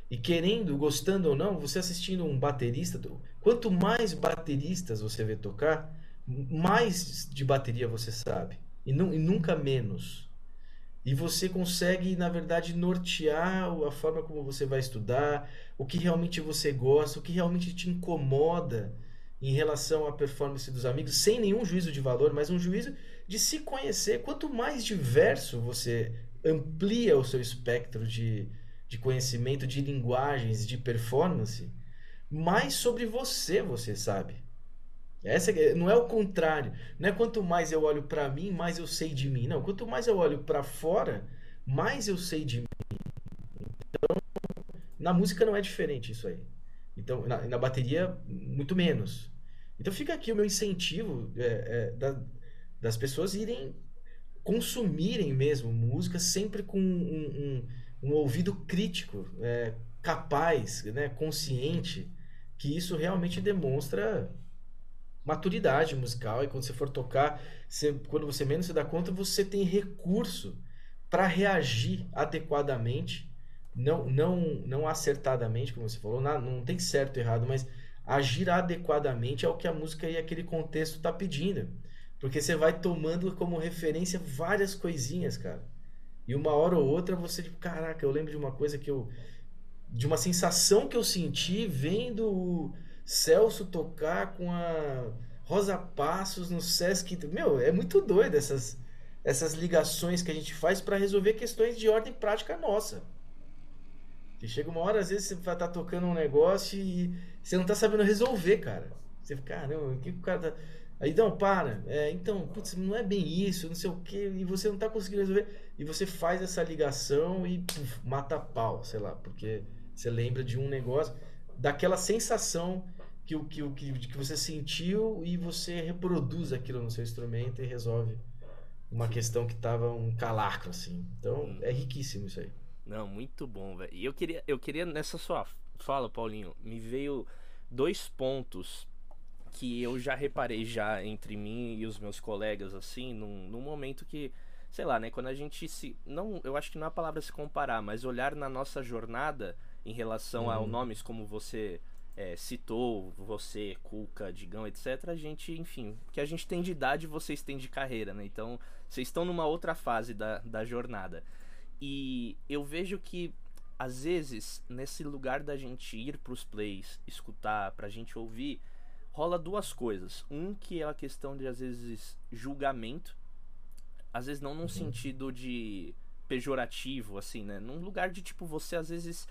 E querendo, gostando ou não, você assistindo um baterista, quanto mais bateristas você vê tocar, mais de bateria você sabe. E, não, e nunca menos. E você consegue, na verdade, nortear a forma como você vai estudar, o que realmente você gosta, o que realmente te incomoda em relação à performance dos amigos, sem nenhum juízo de valor, mas um juízo de se conhecer. Quanto mais diverso você amplia o seu espectro de, de conhecimento, de linguagens, de performance, mais sobre você você sabe. Essa é, não é o contrário. Não é quanto mais eu olho para mim, mais eu sei de mim. Não, quanto mais eu olho para fora, mais eu sei de mim. Então, na música não é diferente isso aí. Então, na, na bateria, muito menos. Então, fica aqui o meu incentivo é, é, da, das pessoas irem consumirem mesmo música sempre com um, um, um ouvido crítico, é, capaz, né, consciente, que isso realmente demonstra maturidade musical e quando você for tocar, você, quando você menos se dá conta, você tem recurso para reagir adequadamente, não, não, não acertadamente, como você falou, não, não tem certo e errado, mas agir adequadamente ao que a música e aquele contexto está pedindo. Porque você vai tomando como referência várias coisinhas, cara. E uma hora ou outra você, tipo, caraca, eu lembro de uma coisa que eu. de uma sensação que eu senti vendo Celso tocar com a Rosa Passos no Sesc. Meu, é muito doido essas, essas ligações que a gente faz para resolver questões de ordem prática nossa. Que chega uma hora, às vezes, você vai estar tá tocando um negócio e você não está sabendo resolver, cara. Você fica, caramba, o que o cara tá. Aí, não, para. É, então, putz, não é bem isso, não sei o quê, e você não está conseguindo resolver. E você faz essa ligação e puf, mata pau, sei lá, porque você lembra de um negócio, daquela sensação que, o que, que, que você sentiu e você reproduz aquilo no seu instrumento e resolve uma questão que tava um calacro, assim. Então, hum. é riquíssimo isso aí. Não, muito bom, velho. E eu queria, eu queria, nessa sua fala, Paulinho, me veio dois pontos que eu já reparei já entre mim e os meus colegas, assim, num, num momento que, sei lá, né, quando a gente se. Não, eu acho que não é a palavra se comparar, mas olhar na nossa jornada em relação uhum. a nomes como você é, citou, você, Cuca, Digão, etc., a gente, enfim, que a gente tem de idade vocês têm de carreira, né? Então, vocês estão numa outra fase da, da jornada. E eu vejo que, às vezes, nesse lugar da gente ir pros plays, escutar, pra gente ouvir, rola duas coisas. Um que é a questão de, às vezes, julgamento. Às vezes não num uhum. sentido de pejorativo, assim, né? Num lugar de, tipo, você, às vezes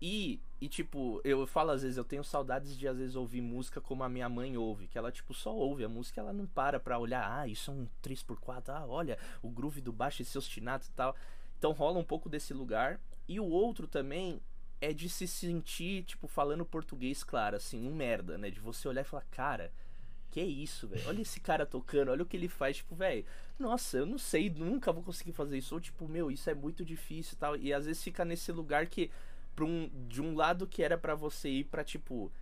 e, e, tipo, eu falo às vezes, eu tenho saudades de às vezes ouvir música como a minha mãe ouve, que ela, tipo, só ouve a música, ela não para pra olhar, ah, isso é um 3x4, ah, olha, o groove do baixo, esse ostinato e tal. Então rola um pouco desse lugar. E o outro também é de se sentir, tipo, falando português, claro, assim, um merda, né? De você olhar e falar, cara, que isso, velho? Olha esse cara tocando, olha o que ele faz, tipo, velho, nossa, eu não sei, nunca vou conseguir fazer isso. Ou, tipo, meu, isso é muito difícil e tal. E às vezes fica nesse lugar que pra um, de um lado que era para você ir para tipo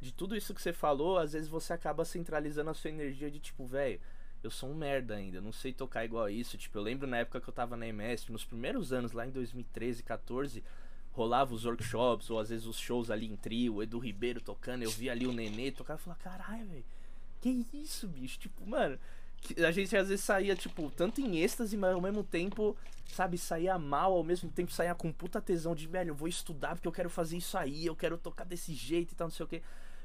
de tudo isso que você falou, às vezes você acaba centralizando a sua energia de tipo, velho, eu sou um merda ainda, não sei tocar igual a isso. Tipo, eu lembro na época que eu tava na MS, nos primeiros anos, lá em 2013, 14, rolava os workshops, ou às vezes os shows ali em trio, o Edu Ribeiro tocando, eu via ali o Nenê tocar, eu falava, caralho, velho, que isso, bicho? Tipo, mano, a gente às vezes saía, tipo, tanto em êxtase, mas ao mesmo tempo, sabe, saía mal, ao mesmo tempo saía com puta tesão de, velho, eu vou estudar porque eu quero fazer isso aí, eu quero tocar desse jeito e tal, não sei o que.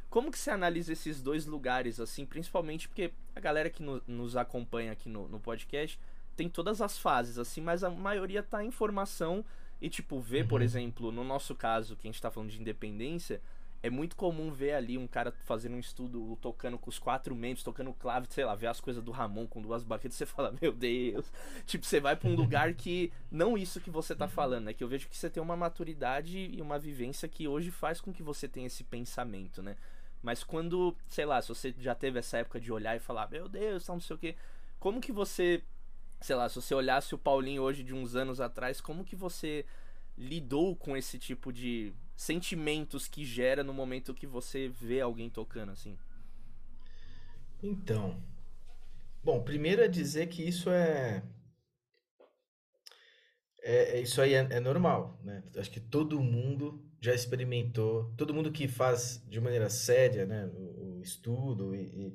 Como que você analisa esses dois lugares, assim, principalmente porque a galera que no, nos acompanha aqui no, no podcast tem todas as fases, assim, mas a maioria tá em formação e, tipo, vê, uhum. por exemplo, no nosso caso, que a gente tá falando de independência, é muito comum ver ali um cara fazendo um estudo, tocando com os quatro membros, tocando clave, sei lá, ver as coisas do Ramon com duas baquetas, você fala, meu Deus. Tipo, você vai para um lugar que não isso que você tá falando, né? Que eu vejo que você tem uma maturidade e uma vivência que hoje faz com que você tenha esse pensamento, né? Mas quando, sei lá, se você já teve essa época de olhar e falar, meu Deus, não sei o quê, como que você, sei lá, se você olhasse o Paulinho hoje de uns anos atrás, como que você lidou com esse tipo de sentimentos que gera no momento que você vê alguém tocando assim? Então, bom, primeiro é dizer que isso é, é, é isso aí é, é, normal, né? Acho que todo mundo já experimentou, todo mundo que faz de maneira séria, né, o, o estudo e, e,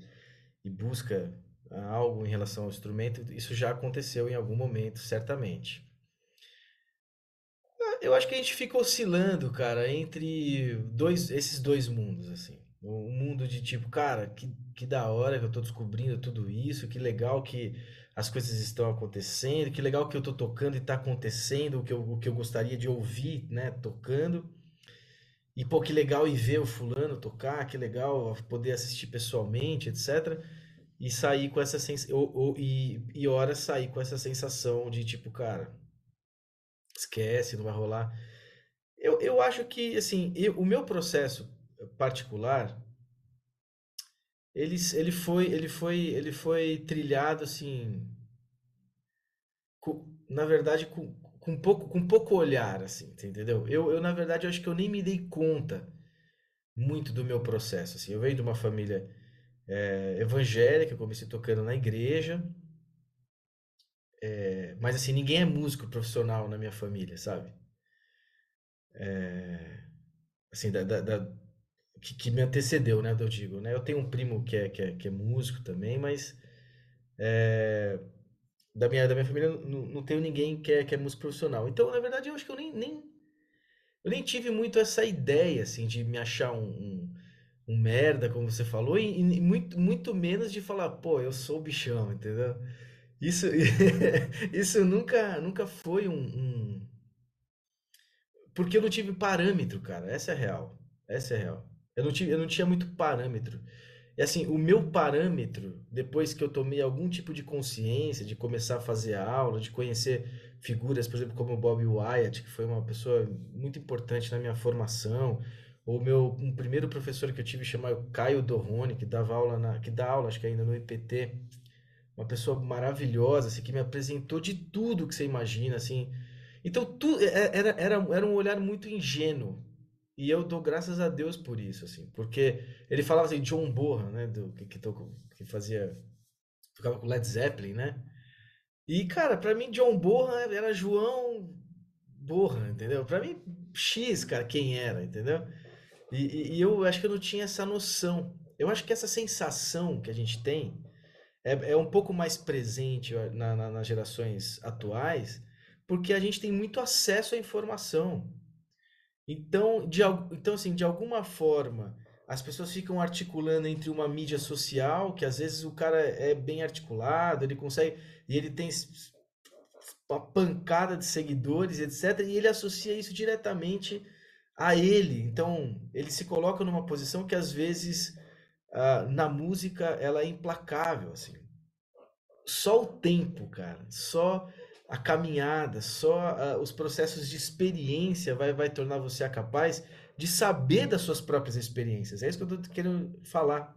e busca algo em relação ao instrumento, isso já aconteceu em algum momento, certamente eu acho que a gente fica oscilando, cara, entre dois, esses dois mundos, assim. O mundo de tipo, cara, que, que da hora que eu tô descobrindo tudo isso, que legal que as coisas estão acontecendo, que legal que eu tô tocando e tá acontecendo o que eu, o que eu gostaria de ouvir, né, tocando. E, pô, que legal ir ver o fulano tocar, que legal poder assistir pessoalmente, etc. E sair com essa sensação, e, e horas sair com essa sensação de tipo, cara, esquece, não vai rolar. Eu, eu acho que, assim, eu, o meu processo particular, ele, ele, foi, ele, foi, ele foi trilhado, assim, com, na verdade, com, com, pouco, com pouco olhar, assim, entendeu? Eu, eu, na verdade, eu acho que eu nem me dei conta muito do meu processo, assim. Eu venho de uma família é, evangélica, eu comecei tocando na igreja, é, mas assim, ninguém é músico profissional na minha família, sabe? É, assim, da, da, da que, que, me antecedeu, né? Eu digo, né? Eu tenho um primo que é, que é, que é músico também, mas é, da, minha, da minha família não, não tenho ninguém que é, que é músico profissional. Então, na verdade, eu acho que eu nem, nem, eu nem tive muito essa ideia, assim, de me achar um, um, um merda, como você falou, e, e, muito, muito menos de falar, pô, eu sou o bichão, entendeu? Isso, isso nunca, nunca foi um, um, Porque eu não tive parâmetro, cara. Essa é real. Essa é real. Eu não, tive, eu não tinha muito parâmetro. E assim, o meu parâmetro, depois que eu tomei algum tipo de consciência, de começar a fazer aula, de conhecer figuras, por exemplo, como o Bob Wyatt, que foi uma pessoa muito importante na minha formação, ou meu um primeiro professor que eu tive chamado Caio Dorrone, que dava aula na, que dá aula, acho que ainda no IPT, uma pessoa maravilhosa, assim, que me apresentou de tudo que você imagina, assim. Então, tu, é, é, era, era, era um olhar muito ingênuo. E eu dou graças a Deus por isso, assim. Porque ele falava assim, John Bonham, né? Do, que, que, que fazia... Ficava com Led Zeppelin, né? E, cara, para mim, John Bonham era João Bonham, entendeu? Para mim, X, cara, quem era, entendeu? E, e, eu acho que eu não tinha essa noção. Eu acho que essa sensação que a gente tem é, é um pouco mais presente na, na, nas gerações atuais, porque a gente tem muito acesso à informação. Então, de, então, assim, de alguma forma, as pessoas ficam articulando entre uma mídia social, que às vezes o cara é bem articulado, ele consegue, e ele tem uma pancada de seguidores, etc., e ele associa isso diretamente a ele. Então, ele se coloca numa posição que às vezes uh, na música ela é implacável, assim. Só o tempo, cara, só a caminhada, só uh, os processos de experiência vai, vai tornar você capaz de saber das suas próprias experiências. É isso que eu estou querendo falar.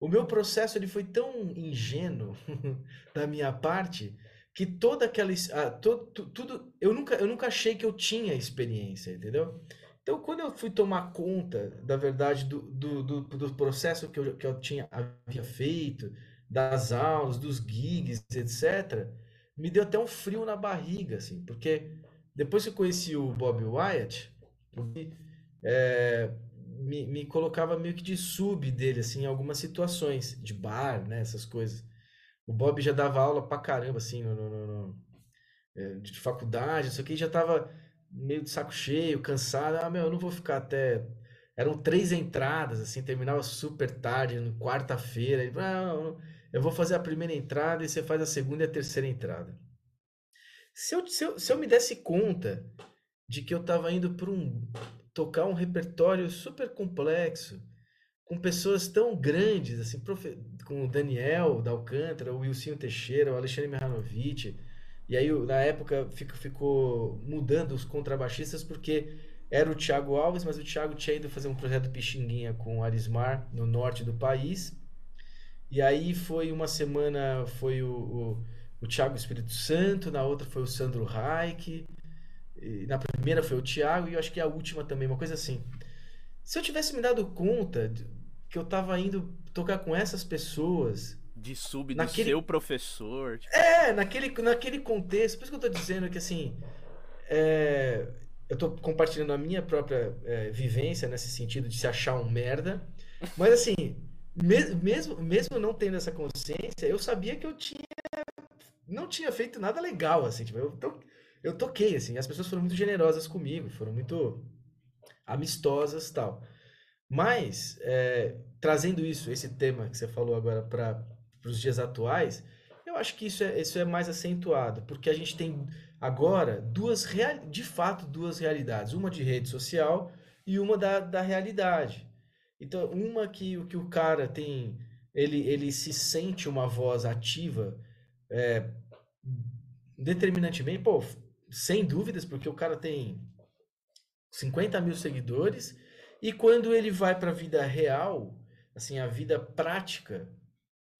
O meu processo ele foi tão ingênuo da minha parte que toda aquela uh, to, tudo eu nunca eu nunca achei que eu tinha experiência, entendeu? Então, quando eu fui tomar conta, da verdade, do, do, do, do processo que eu, que eu tinha, havia feito, das aulas, dos gigs, etc., me deu até um frio na barriga, assim, porque depois que eu conheci o Bob Wyatt, é, me, me colocava meio que de sub dele, assim, em algumas situações, de bar, né, essas coisas. O Bob já dava aula pra caramba, assim, no, no, no é, de faculdade, isso aqui já tava meio de saco cheio, cansado. Ah, meu, eu não vou ficar até. Eram três entradas, assim, terminava super tarde, quarta-feira. Ah, eu vou fazer a primeira entrada e você faz a segunda e a terceira entrada. Se eu, se eu, se eu me desse conta de que eu estava indo para um. tocar um repertório super complexo, com pessoas tão grandes, assim, profe, com o Daniel da Alcântara, o Wilson Teixeira, o Alexandre Mihanovic e aí, na época, ficou, ficou mudando os contrabaixistas porque era o Thiago Alves, mas o Thiago tinha ido fazer um projeto Pixinguinha com o Arismar no norte do país. E aí foi uma semana, foi o, o, o Thiago Espírito Santo, na outra foi o Sandro Reich, na primeira foi o Thiago e eu acho que a última também, uma coisa assim. Se eu tivesse me dado conta que eu estava indo tocar com essas pessoas de sub do naquele... seu professor. Tipo... É, naquele, naquele contexto. Por isso que eu tô dizendo que assim. É... Eu tô compartilhando a minha própria é, vivência nesse sentido de se achar um merda. Mas assim, me mesmo, mesmo não tendo essa consciência, eu sabia que eu tinha. Não tinha feito nada legal, assim. Tipo, eu, to... eu toquei, assim. As pessoas foram muito generosas comigo, foram muito amistosas tal. Mas, é, trazendo isso, esse tema que você falou agora para para os dias atuais, eu acho que isso é, isso é mais acentuado, porque a gente tem agora duas real, de fato duas realidades, uma de rede social e uma da, da realidade. Então, uma que o que o cara tem, ele, ele se sente uma voz ativa é, determinantemente, pô, sem dúvidas, porque o cara tem 50 mil seguidores, e quando ele vai para a vida real, assim, a vida prática,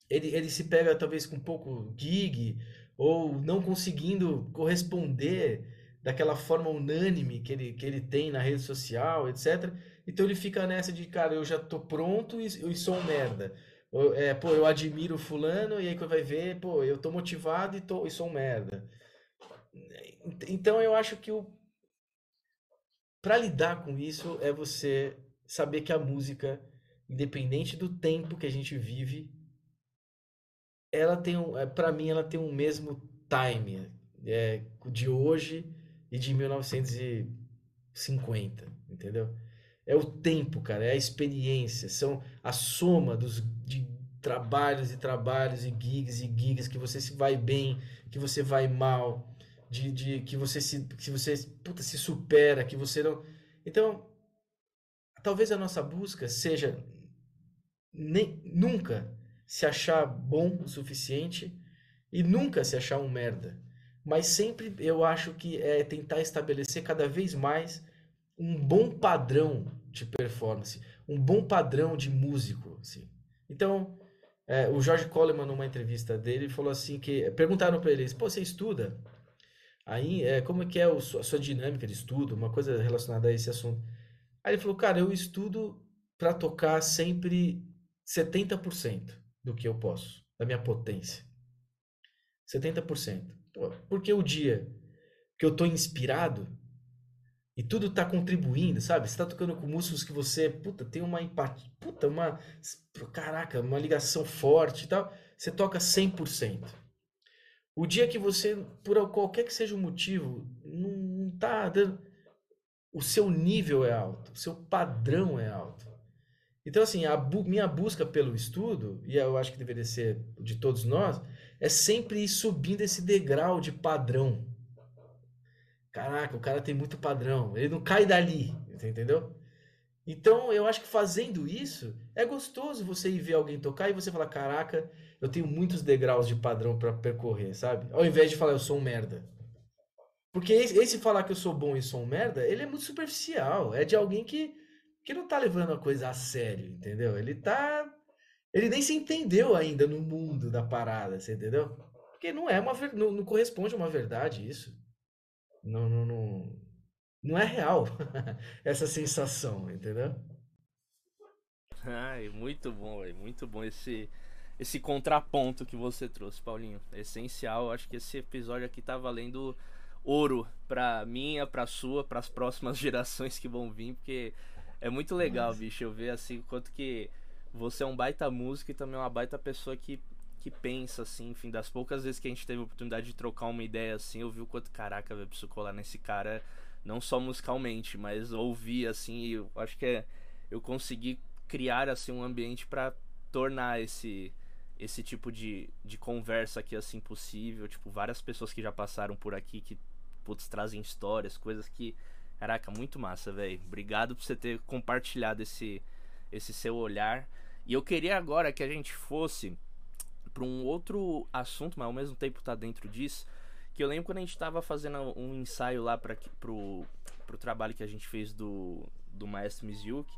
ele, ele se pega talvez com um pouco gig ou não conseguindo corresponder daquela forma unânime que ele, que ele tem na rede social, etc. Então ele fica nessa de, cara, eu já tô pronto e, e sou um merda. É, pô, eu admiro fulano e aí vai ver, pô, eu tô motivado e, tô, e sou um merda. Então eu acho que o para lidar com isso é você saber que a música, independente do tempo que a gente vive, ela tem um, é, para mim ela tem um mesmo time é, de hoje e de 1950, entendeu? É o tempo, cara, é a experiência, são a soma dos, de trabalhos e trabalhos e gigs e gigs que você se vai bem, que você vai mal, de, de que você se que você puta, se supera, que você não. Então, talvez a nossa busca seja nem, nunca se achar bom o suficiente e nunca se achar um merda. Mas sempre eu acho que é tentar estabelecer cada vez mais um bom padrão de performance, um bom padrão de músico. Assim. Então, é, o George Coleman, numa entrevista dele, falou assim que... Perguntaram para ele, pô, você estuda? Aí, é, como é que é a sua dinâmica de estudo? Uma coisa relacionada a esse assunto. Aí ele falou, cara, eu estudo para tocar sempre 70% do que eu posso, da minha potência. 70%. Porque o dia que eu tô inspirado, e tudo tá contribuindo, sabe? Você tá tocando com músicos que você, puta, tem uma empatia, puta, uma, caraca, uma ligação forte e tal. Você toca 100%. O dia que você, por qualquer que seja o motivo, não tá dando. O seu nível é alto, o seu padrão é alto. Então, assim, a bu minha busca pelo estudo, e eu acho que deveria ser de todos nós, é sempre ir subindo esse degrau de padrão. Caraca, o cara tem muito padrão. Ele não cai dali, entendeu? Então, eu acho que fazendo isso, é gostoso você ir ver alguém tocar e você falar: Caraca, eu tenho muitos degraus de padrão para percorrer, sabe? Ao invés de falar, eu sou um merda. Porque esse falar que eu sou bom e sou um merda, ele é muito superficial. É de alguém que, que não tá levando a coisa a sério, entendeu? Ele tá. Ele nem se entendeu ainda no mundo da parada, você entendeu? Porque não é uma não, não corresponde a uma verdade isso. Não, não, não, não é real essa sensação, entendeu? Ai, muito bom, muito bom esse esse contraponto que você trouxe, Paulinho. É essencial, acho que esse episódio aqui tá valendo ouro pra minha, pra sua, pras próximas gerações que vão vir, porque é muito legal, Nossa. bicho, eu ver assim quanto que você é um baita músico e também uma baita pessoa que que pensa, assim, enfim, das poucas vezes que a gente teve a oportunidade de trocar uma ideia assim, eu vi o quanto, caraca, velho, preciso colar nesse cara, não só musicalmente, mas ouvir, assim, e eu acho que é, eu consegui criar, assim, um ambiente para tornar esse esse tipo de, de conversa aqui, assim, possível, tipo, várias pessoas que já passaram por aqui que, putz, trazem histórias, coisas que, caraca, muito massa, velho, obrigado por você ter compartilhado esse, esse seu olhar, e eu queria agora que a gente fosse para um outro assunto, mas ao mesmo tempo tá dentro disso. Que eu lembro quando a gente tava fazendo um ensaio lá para pro, pro trabalho que a gente fez do, do Maestro Mizuki,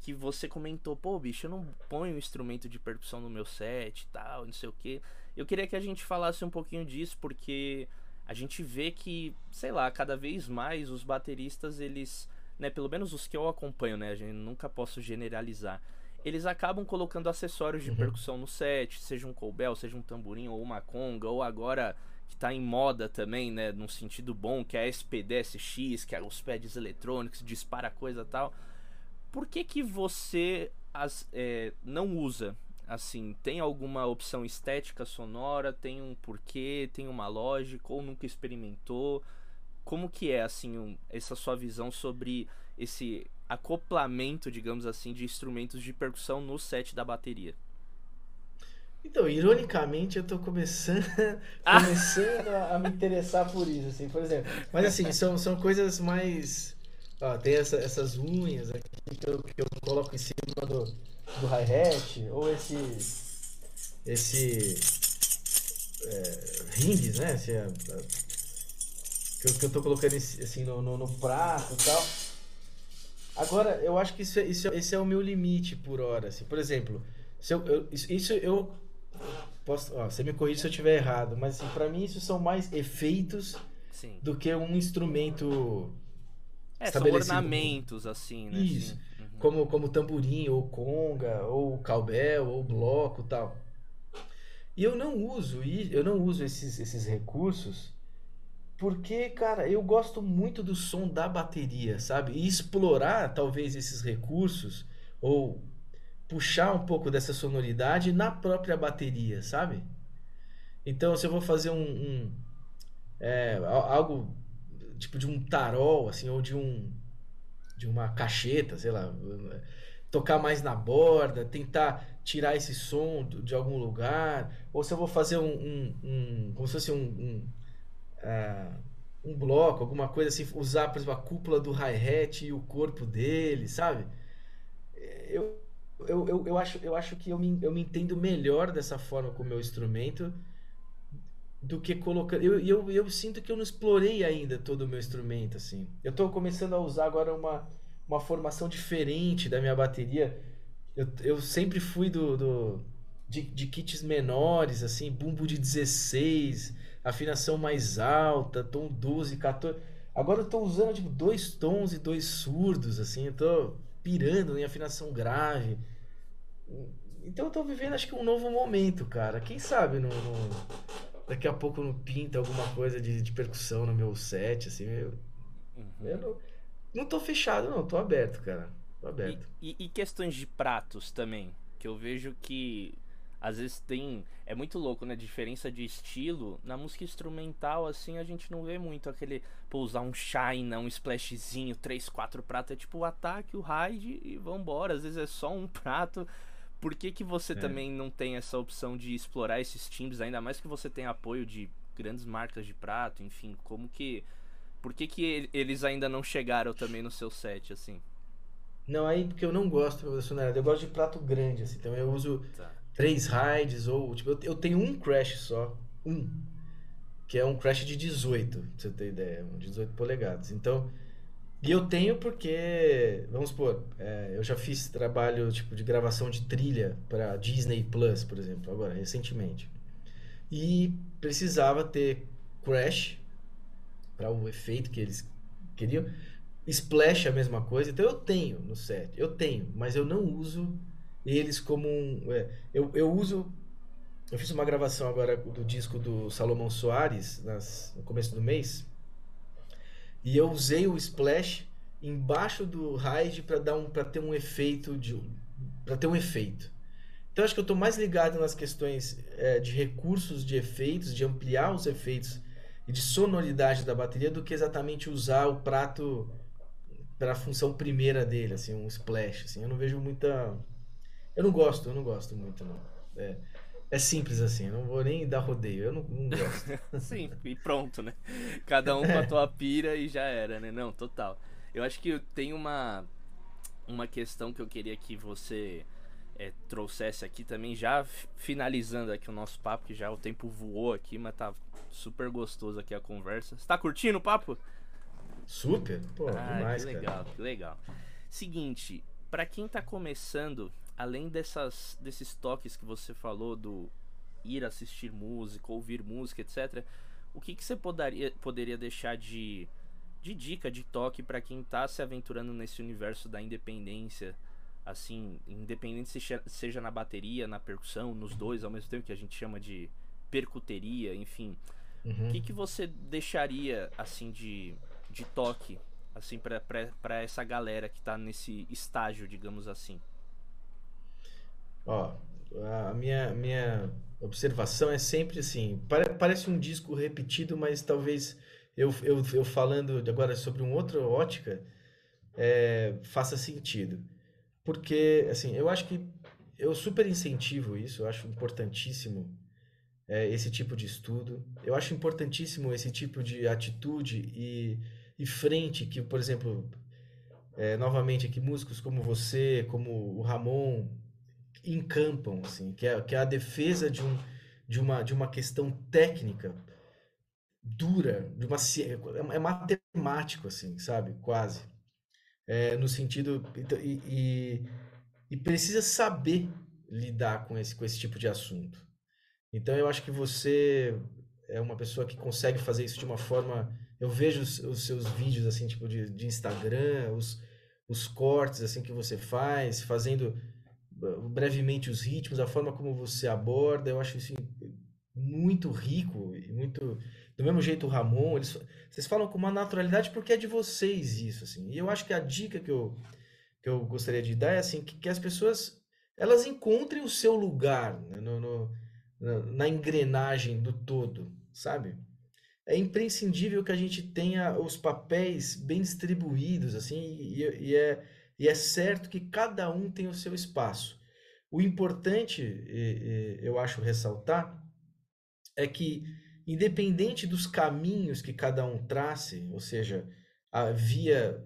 que você comentou, pô, bicho, eu não ponho instrumento de percussão no meu set e tal, não sei o que. Eu queria que a gente falasse um pouquinho disso, porque a gente vê que, sei lá, cada vez mais os bateristas, eles, né, pelo menos os que eu acompanho, né, a gente nunca posso generalizar eles acabam colocando acessórios de uhum. percussão no set, seja um colbel, seja um tamborim ou uma conga, ou agora que está em moda também, né, num sentido bom, que é a SPDSX, que é os pads eletrônicos, dispara coisa tal. Por que que você as, é, não usa? Assim, tem alguma opção estética sonora? Tem um porquê? Tem uma lógica? Ou nunca experimentou? Como que é, assim, um, essa sua visão sobre esse acoplamento, digamos assim, de instrumentos de percussão no set da bateria. Então, ironicamente, eu tô começando, começando a, a, me interessar por isso, assim, por exemplo. Mas assim, são, são coisas mais. Ó, tem essa, essas unhas aqui que eu, que eu coloco em cima do, do hi-hat, ou esse. Esse. É, rings, né? Esse, é, que, eu, que eu tô colocando assim no, no, no prato e tal. Agora, eu acho que isso, é, isso, é, esse é o meu limite por hora. Assim. Por exemplo, se eu, eu isso, isso, eu posso. Ó, você me corrige se eu estiver errado, mas assim, para mim isso são mais efeitos Sim. do que um instrumento. É, são ornamentos, assim, né? Isso. Assim. Como, como tamborim, ou conga, ou cowbell, ou bloco tal. E eu não uso, eu não uso esses, esses recursos porque, cara, eu gosto muito do som da bateria, sabe? E explorar talvez esses recursos ou puxar um pouco dessa sonoridade na própria bateria, sabe? Então, se eu vou fazer um, um é, algo tipo de um tarol, assim, ou de um de uma cacheta, sei lá, tocar mais na borda, tentar tirar esse som de algum lugar, ou se eu vou fazer um, um, um como se fosse um, um, uh, um, bloco, alguma coisa assim, usar, por exemplo, a cúpula do hi-hat e o corpo dele, sabe? Eu, eu, eu, eu, acho, eu acho que eu me, eu me entendo melhor dessa forma com o meu instrumento do que colocando. Eu, eu, eu sinto que eu não explorei ainda todo o meu instrumento, assim. Eu estou começando a usar agora uma, uma formação diferente da minha bateria. Eu, eu sempre fui do, do de, de kits menores, assim, bumbo de 16, afinação mais alta, tom 12, 14. Agora eu estou usando tipo dois tons e dois surdos, assim, eu tô pirando em afinação grave. Então eu tô vivendo acho que um novo momento, cara. Quem sabe no, no daqui a pouco não pinta alguma coisa de, de percussão no meu set, assim. Eu, uhum. eu não, não tô fechado, não, tô aberto, cara. Tô aberto. E, e, e, questões de pratos também, que eu vejo que às vezes tem. É muito louco, né? Diferença de estilo. Na música instrumental, assim, a gente não vê muito aquele. Pô, usar um shine, um splashzinho, três, quatro pratos. É tipo o ataque, o raid e vambora. Às vezes é só um prato. Por que, que você é. também não tem essa opção de explorar esses timbres, ainda mais que você tem apoio de grandes marcas de prato, enfim, como que. Por que, que eles ainda não chegaram também no seu set, assim? Não, aí porque eu não gosto sonoridade. Eu gosto de prato grande, assim. Então eu uso tá. três raids ou. Tipo, eu tenho um crash só. Um. Que é um crash de 18, pra você ter ideia. Um 18 polegadas. Então e eu tenho porque, vamos supor, é, eu já fiz trabalho tipo de gravação de trilha para Disney Plus, por exemplo, agora recentemente. E precisava ter crash para o efeito que eles queriam. Splash é a mesma coisa, então eu tenho no set, eu tenho, mas eu não uso eles como um. É, eu, eu uso. Eu fiz uma gravação agora do disco do Salomão Soares nas, no começo do mês e eu usei o splash embaixo do ride para dar um para ter um efeito de para ter um efeito. Então acho que eu estou mais ligado nas questões é, de recursos de efeitos, de ampliar os efeitos e de sonoridade da bateria do que exatamente usar o prato para a função primeira dele, assim, um splash, assim. Eu não vejo muita eu não gosto, eu não gosto muito não. É, é simples assim, não vou nem dar rodeio, eu não, não gosto. Sim, e pronto, né? Cada um com a tua pira e já era, né? Não, total. Eu acho que tem uma, uma questão que eu queria que você é, trouxesse aqui também, já finalizando aqui o nosso papo, que já o tempo voou aqui, mas tá super gostoso aqui a conversa. Você tá curtindo o papo? Super, pô, ah, demais, que legal, cara. que legal. Seguinte, para quem tá começando além dessas, desses toques que você falou do ir assistir música, ouvir música, etc. O que, que você poderia, poderia deixar de, de dica, de toque para quem está se aventurando nesse universo da independência? Assim, independente se seja na bateria, na percussão, nos dois ao mesmo tempo, que a gente chama de percuteria, enfim. Uhum. O que, que você deixaria, assim, de, de toque, assim, para essa galera que está nesse estágio, digamos assim? Ó, a minha, minha observação é sempre assim, parece um disco repetido, mas talvez eu, eu, eu falando agora sobre uma outra ótica é, faça sentido. Porque, assim, eu acho que eu super incentivo isso, eu acho importantíssimo é, esse tipo de estudo. Eu acho importantíssimo esse tipo de atitude e, e frente que, por exemplo, é, novamente aqui, músicos como você, como o Ramon, encampam, assim, que é, que é a defesa de, um, de, uma, de uma questão técnica dura, de uma é, é matemático, assim, sabe? Quase. É, no sentido. Então, e, e, e, precisa saber lidar com esse, com esse tipo de assunto. Então eu acho que você é uma pessoa que consegue fazer isso de uma forma. Eu vejo os, os seus vídeos assim, tipo de, de Instagram, os, os cortes assim que você faz, fazendo brevemente os ritmos, a forma como você aborda, eu acho isso muito rico e muito do mesmo jeito o Ramon, eles vocês falam com uma naturalidade porque é de vocês isso assim. E eu acho que a dica que eu que eu gostaria de dar é assim que, que as pessoas elas encontrem o seu lugar né, no, no, na engrenagem do todo, sabe? É imprescindível que a gente tenha os papéis bem distribuídos assim e, e é E é certo que cada um tem o seu espaço. O importante, eu acho ressaltar, é que, independente dos caminhos que cada um trace, ou seja, via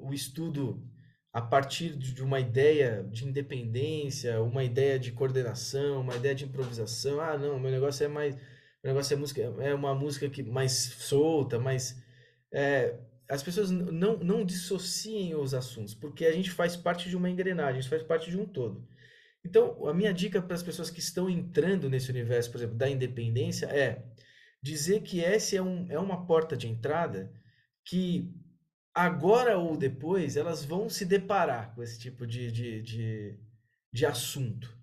o estudo a partir de uma ideia de independência, uma ideia de coordenação, uma ideia de improvisação. Ah, não, meu negócio é mais, meu negócio é música, é uma música que mais solta, mais é, as pessoas não, não dissociem os assuntos, porque a gente faz parte de uma engrenagem, a gente faz parte de um todo. Então, a minha dica para as pessoas que estão entrando nesse universo, por exemplo, da independência, é dizer que essa é, um, é uma porta de entrada que agora ou depois elas vão se deparar com esse tipo de, de, de, de assunto.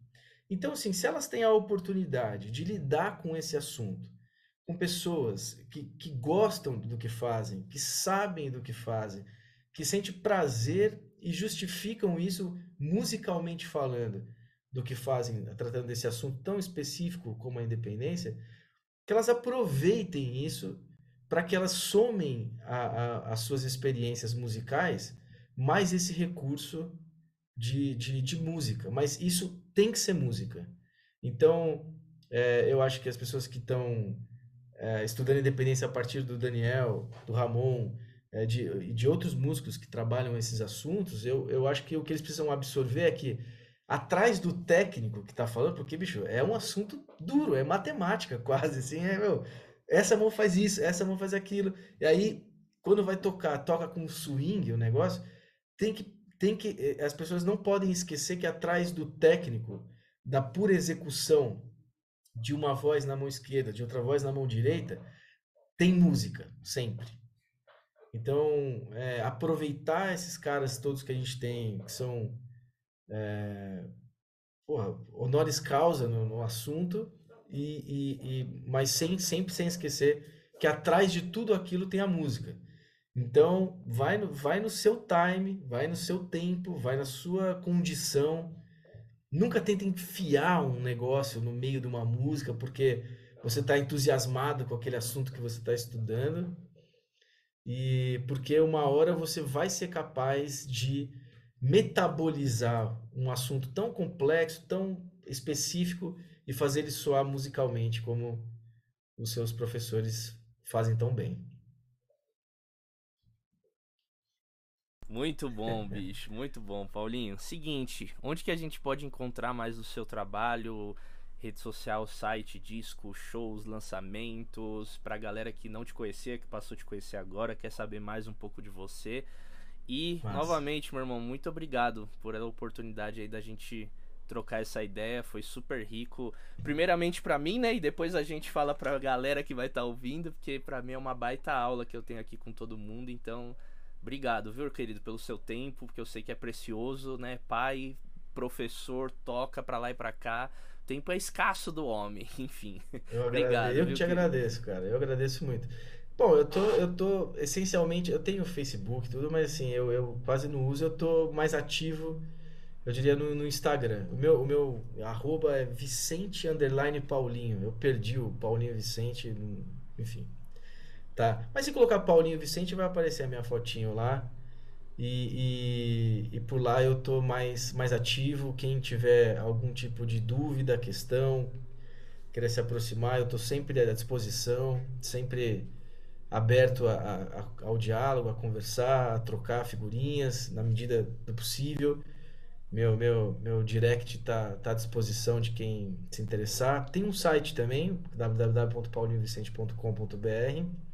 Então, assim, se elas têm a oportunidade de lidar com esse assunto, com pessoas que, que gostam do que fazem, que sabem do que fazem, que sentem prazer e justificam isso musicalmente falando do que fazem, tratando desse assunto tão específico como a independência, que elas aproveitem isso para que elas somem a, a, as suas experiências musicais mais esse recurso de, de, de música. Mas isso tem que ser música. Então, é, eu acho que as pessoas que estão é, estudando independência a partir do Daniel, do Ramon, é, de, de outros músicos que trabalham esses assuntos, eu, eu acho que o que eles precisam absorver é que atrás do técnico que está falando, porque, bicho, é um assunto duro, é matemática quase, assim, é, meu, essa mão faz isso, essa mão faz aquilo, e aí, quando vai tocar, toca com swing o negócio, tem que, tem que, eh, as pessoas não podem esquecer que atrás do técnico, da pura execução de uma voz na mão esquerda, de outra voz na mão direita, tem música, sempre. Então, é, aproveitar esses caras todos que a gente tem, que são é, porra, honoris causa no, no assunto, e, e, e, mas sem, sempre sem esquecer que atrás de tudo aquilo tem a música. Então, vai no, vai no seu time, vai no seu tempo, vai na sua condição, Nunca tenta enfiar um negócio no meio de uma música porque você está entusiasmado com aquele assunto que você está estudando e porque uma hora você vai ser capaz de metabolizar um assunto tão complexo, tão específico e fazer ele soar musicalmente como os seus professores fazem tão bem. Muito bom, bicho, muito bom, Paulinho. Seguinte, onde que a gente pode encontrar mais o seu trabalho? Rede social, site, disco, shows, lançamentos, pra galera que não te conhecia, que passou a te conhecer agora, quer saber mais um pouco de você. E, Mas... novamente, meu irmão, muito obrigado por a oportunidade aí da gente trocar essa ideia, foi super rico. Primeiramente para mim, né, e depois a gente fala pra galera que vai estar tá ouvindo, porque para mim é uma baita aula que eu tenho aqui com todo mundo, então Obrigado, viu, querido, pelo seu tempo, porque eu sei que é precioso, né? Pai, professor, toca pra lá e pra cá. O tempo é escasso do homem, enfim. Eu Obrigado. Eu viu, te querido? agradeço, cara. Eu agradeço muito. Bom, eu tô, eu tô essencialmente, eu tenho Facebook e tudo, mas assim, eu, eu quase não uso, eu tô mais ativo, eu diria, no, no Instagram. O meu, o meu arroba é Vicente Paulinho. Eu perdi o Paulinho Vicente, enfim. Tá? Mas se colocar Paulinho Vicente, vai aparecer a minha fotinho lá. E, e, e, por lá eu tô mais, mais ativo. Quem tiver algum tipo de dúvida, questão, querer se aproximar, eu tô sempre à disposição, sempre aberto a, a, ao diálogo, a conversar, a trocar figurinhas na medida do possível. Meu, meu, meu direct está tá à disposição de quem se interessar. Tem um site também, www.paulinhovicente.com.br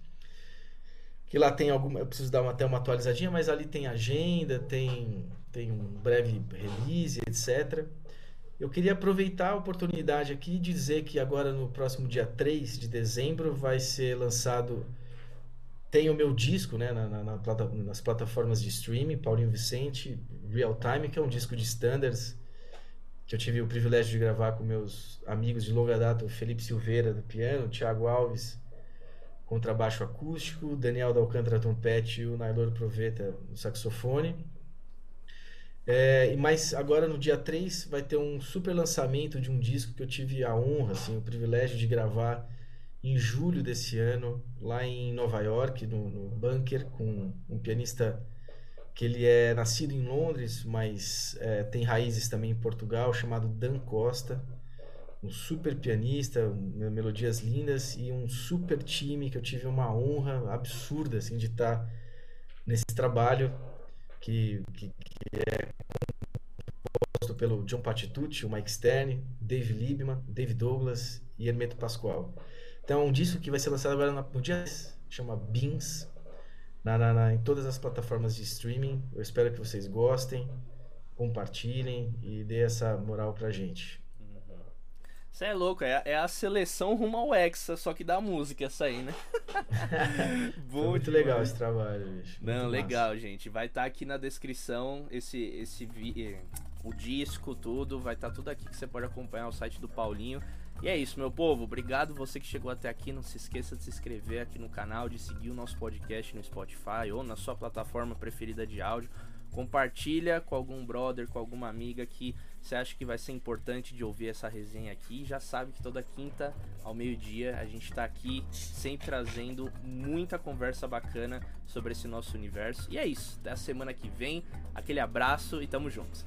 que lá tem alguma. Eu preciso dar uma, até uma atualizadinha, mas ali tem agenda, tem, tem um breve release, etc. Eu queria aproveitar a oportunidade aqui e dizer que agora no próximo dia 3 de dezembro vai ser lançado. Tem o meu disco né, na, na, na plata, nas plataformas de streaming, Paulinho Vicente, Real Time, que é um disco de standards que eu tive o privilégio de gravar com meus amigos de longa data, o Felipe Silveira do piano, o Thiago Alves contrabaixo acústico, Daniel da Alcântara trompete e o Nailor Proveta no saxofone. É, mas agora no dia 3 vai ter um super lançamento de um disco que eu tive a honra, assim, o privilégio de gravar em julho desse ano, lá em Nova York, no, no Bunker, com um pianista que ele é nascido em Londres, mas é, tem raízes também em Portugal, chamado Dan Costa. Um super pianista, melodias lindas e um super time que eu tive uma honra absurda assim, de estar nesse trabalho que, que, que é composto pelo John Patitucci, o Mike Stern, Dave Liebman, Dave Douglas e Hermeto Pascoal. Então, um disco que vai ser lançado agora no dia chama Beans, na, na, na, em todas as plataformas de streaming. Eu espero que vocês gostem, compartilhem e dê essa moral pra gente. Você é louco, é, é, a seleção rumo ao Hexa, só que da música essa aí, né? Bom muito demais. legal esse trabalho, bicho. Não, muito legal, massa. gente. Vai estar tá aqui na descrição esse, esse vi... o disco, tudo. Vai estar tá tudo aqui que você pode acompanhar o site do Paulinho. E é isso, meu povo. Obrigado você que chegou até aqui. Não se esqueça de se inscrever aqui no canal, de seguir o nosso podcast no Spotify ou na sua plataforma preferida de áudio. Compartilha com algum brother, com alguma amiga que você acha que vai ser importante de ouvir essa resenha aqui. Já sabe que toda quinta ao meio-dia a gente está aqui sempre trazendo muita conversa bacana sobre esse nosso universo. E é isso. Até a semana que vem. Aquele abraço e tamo juntos.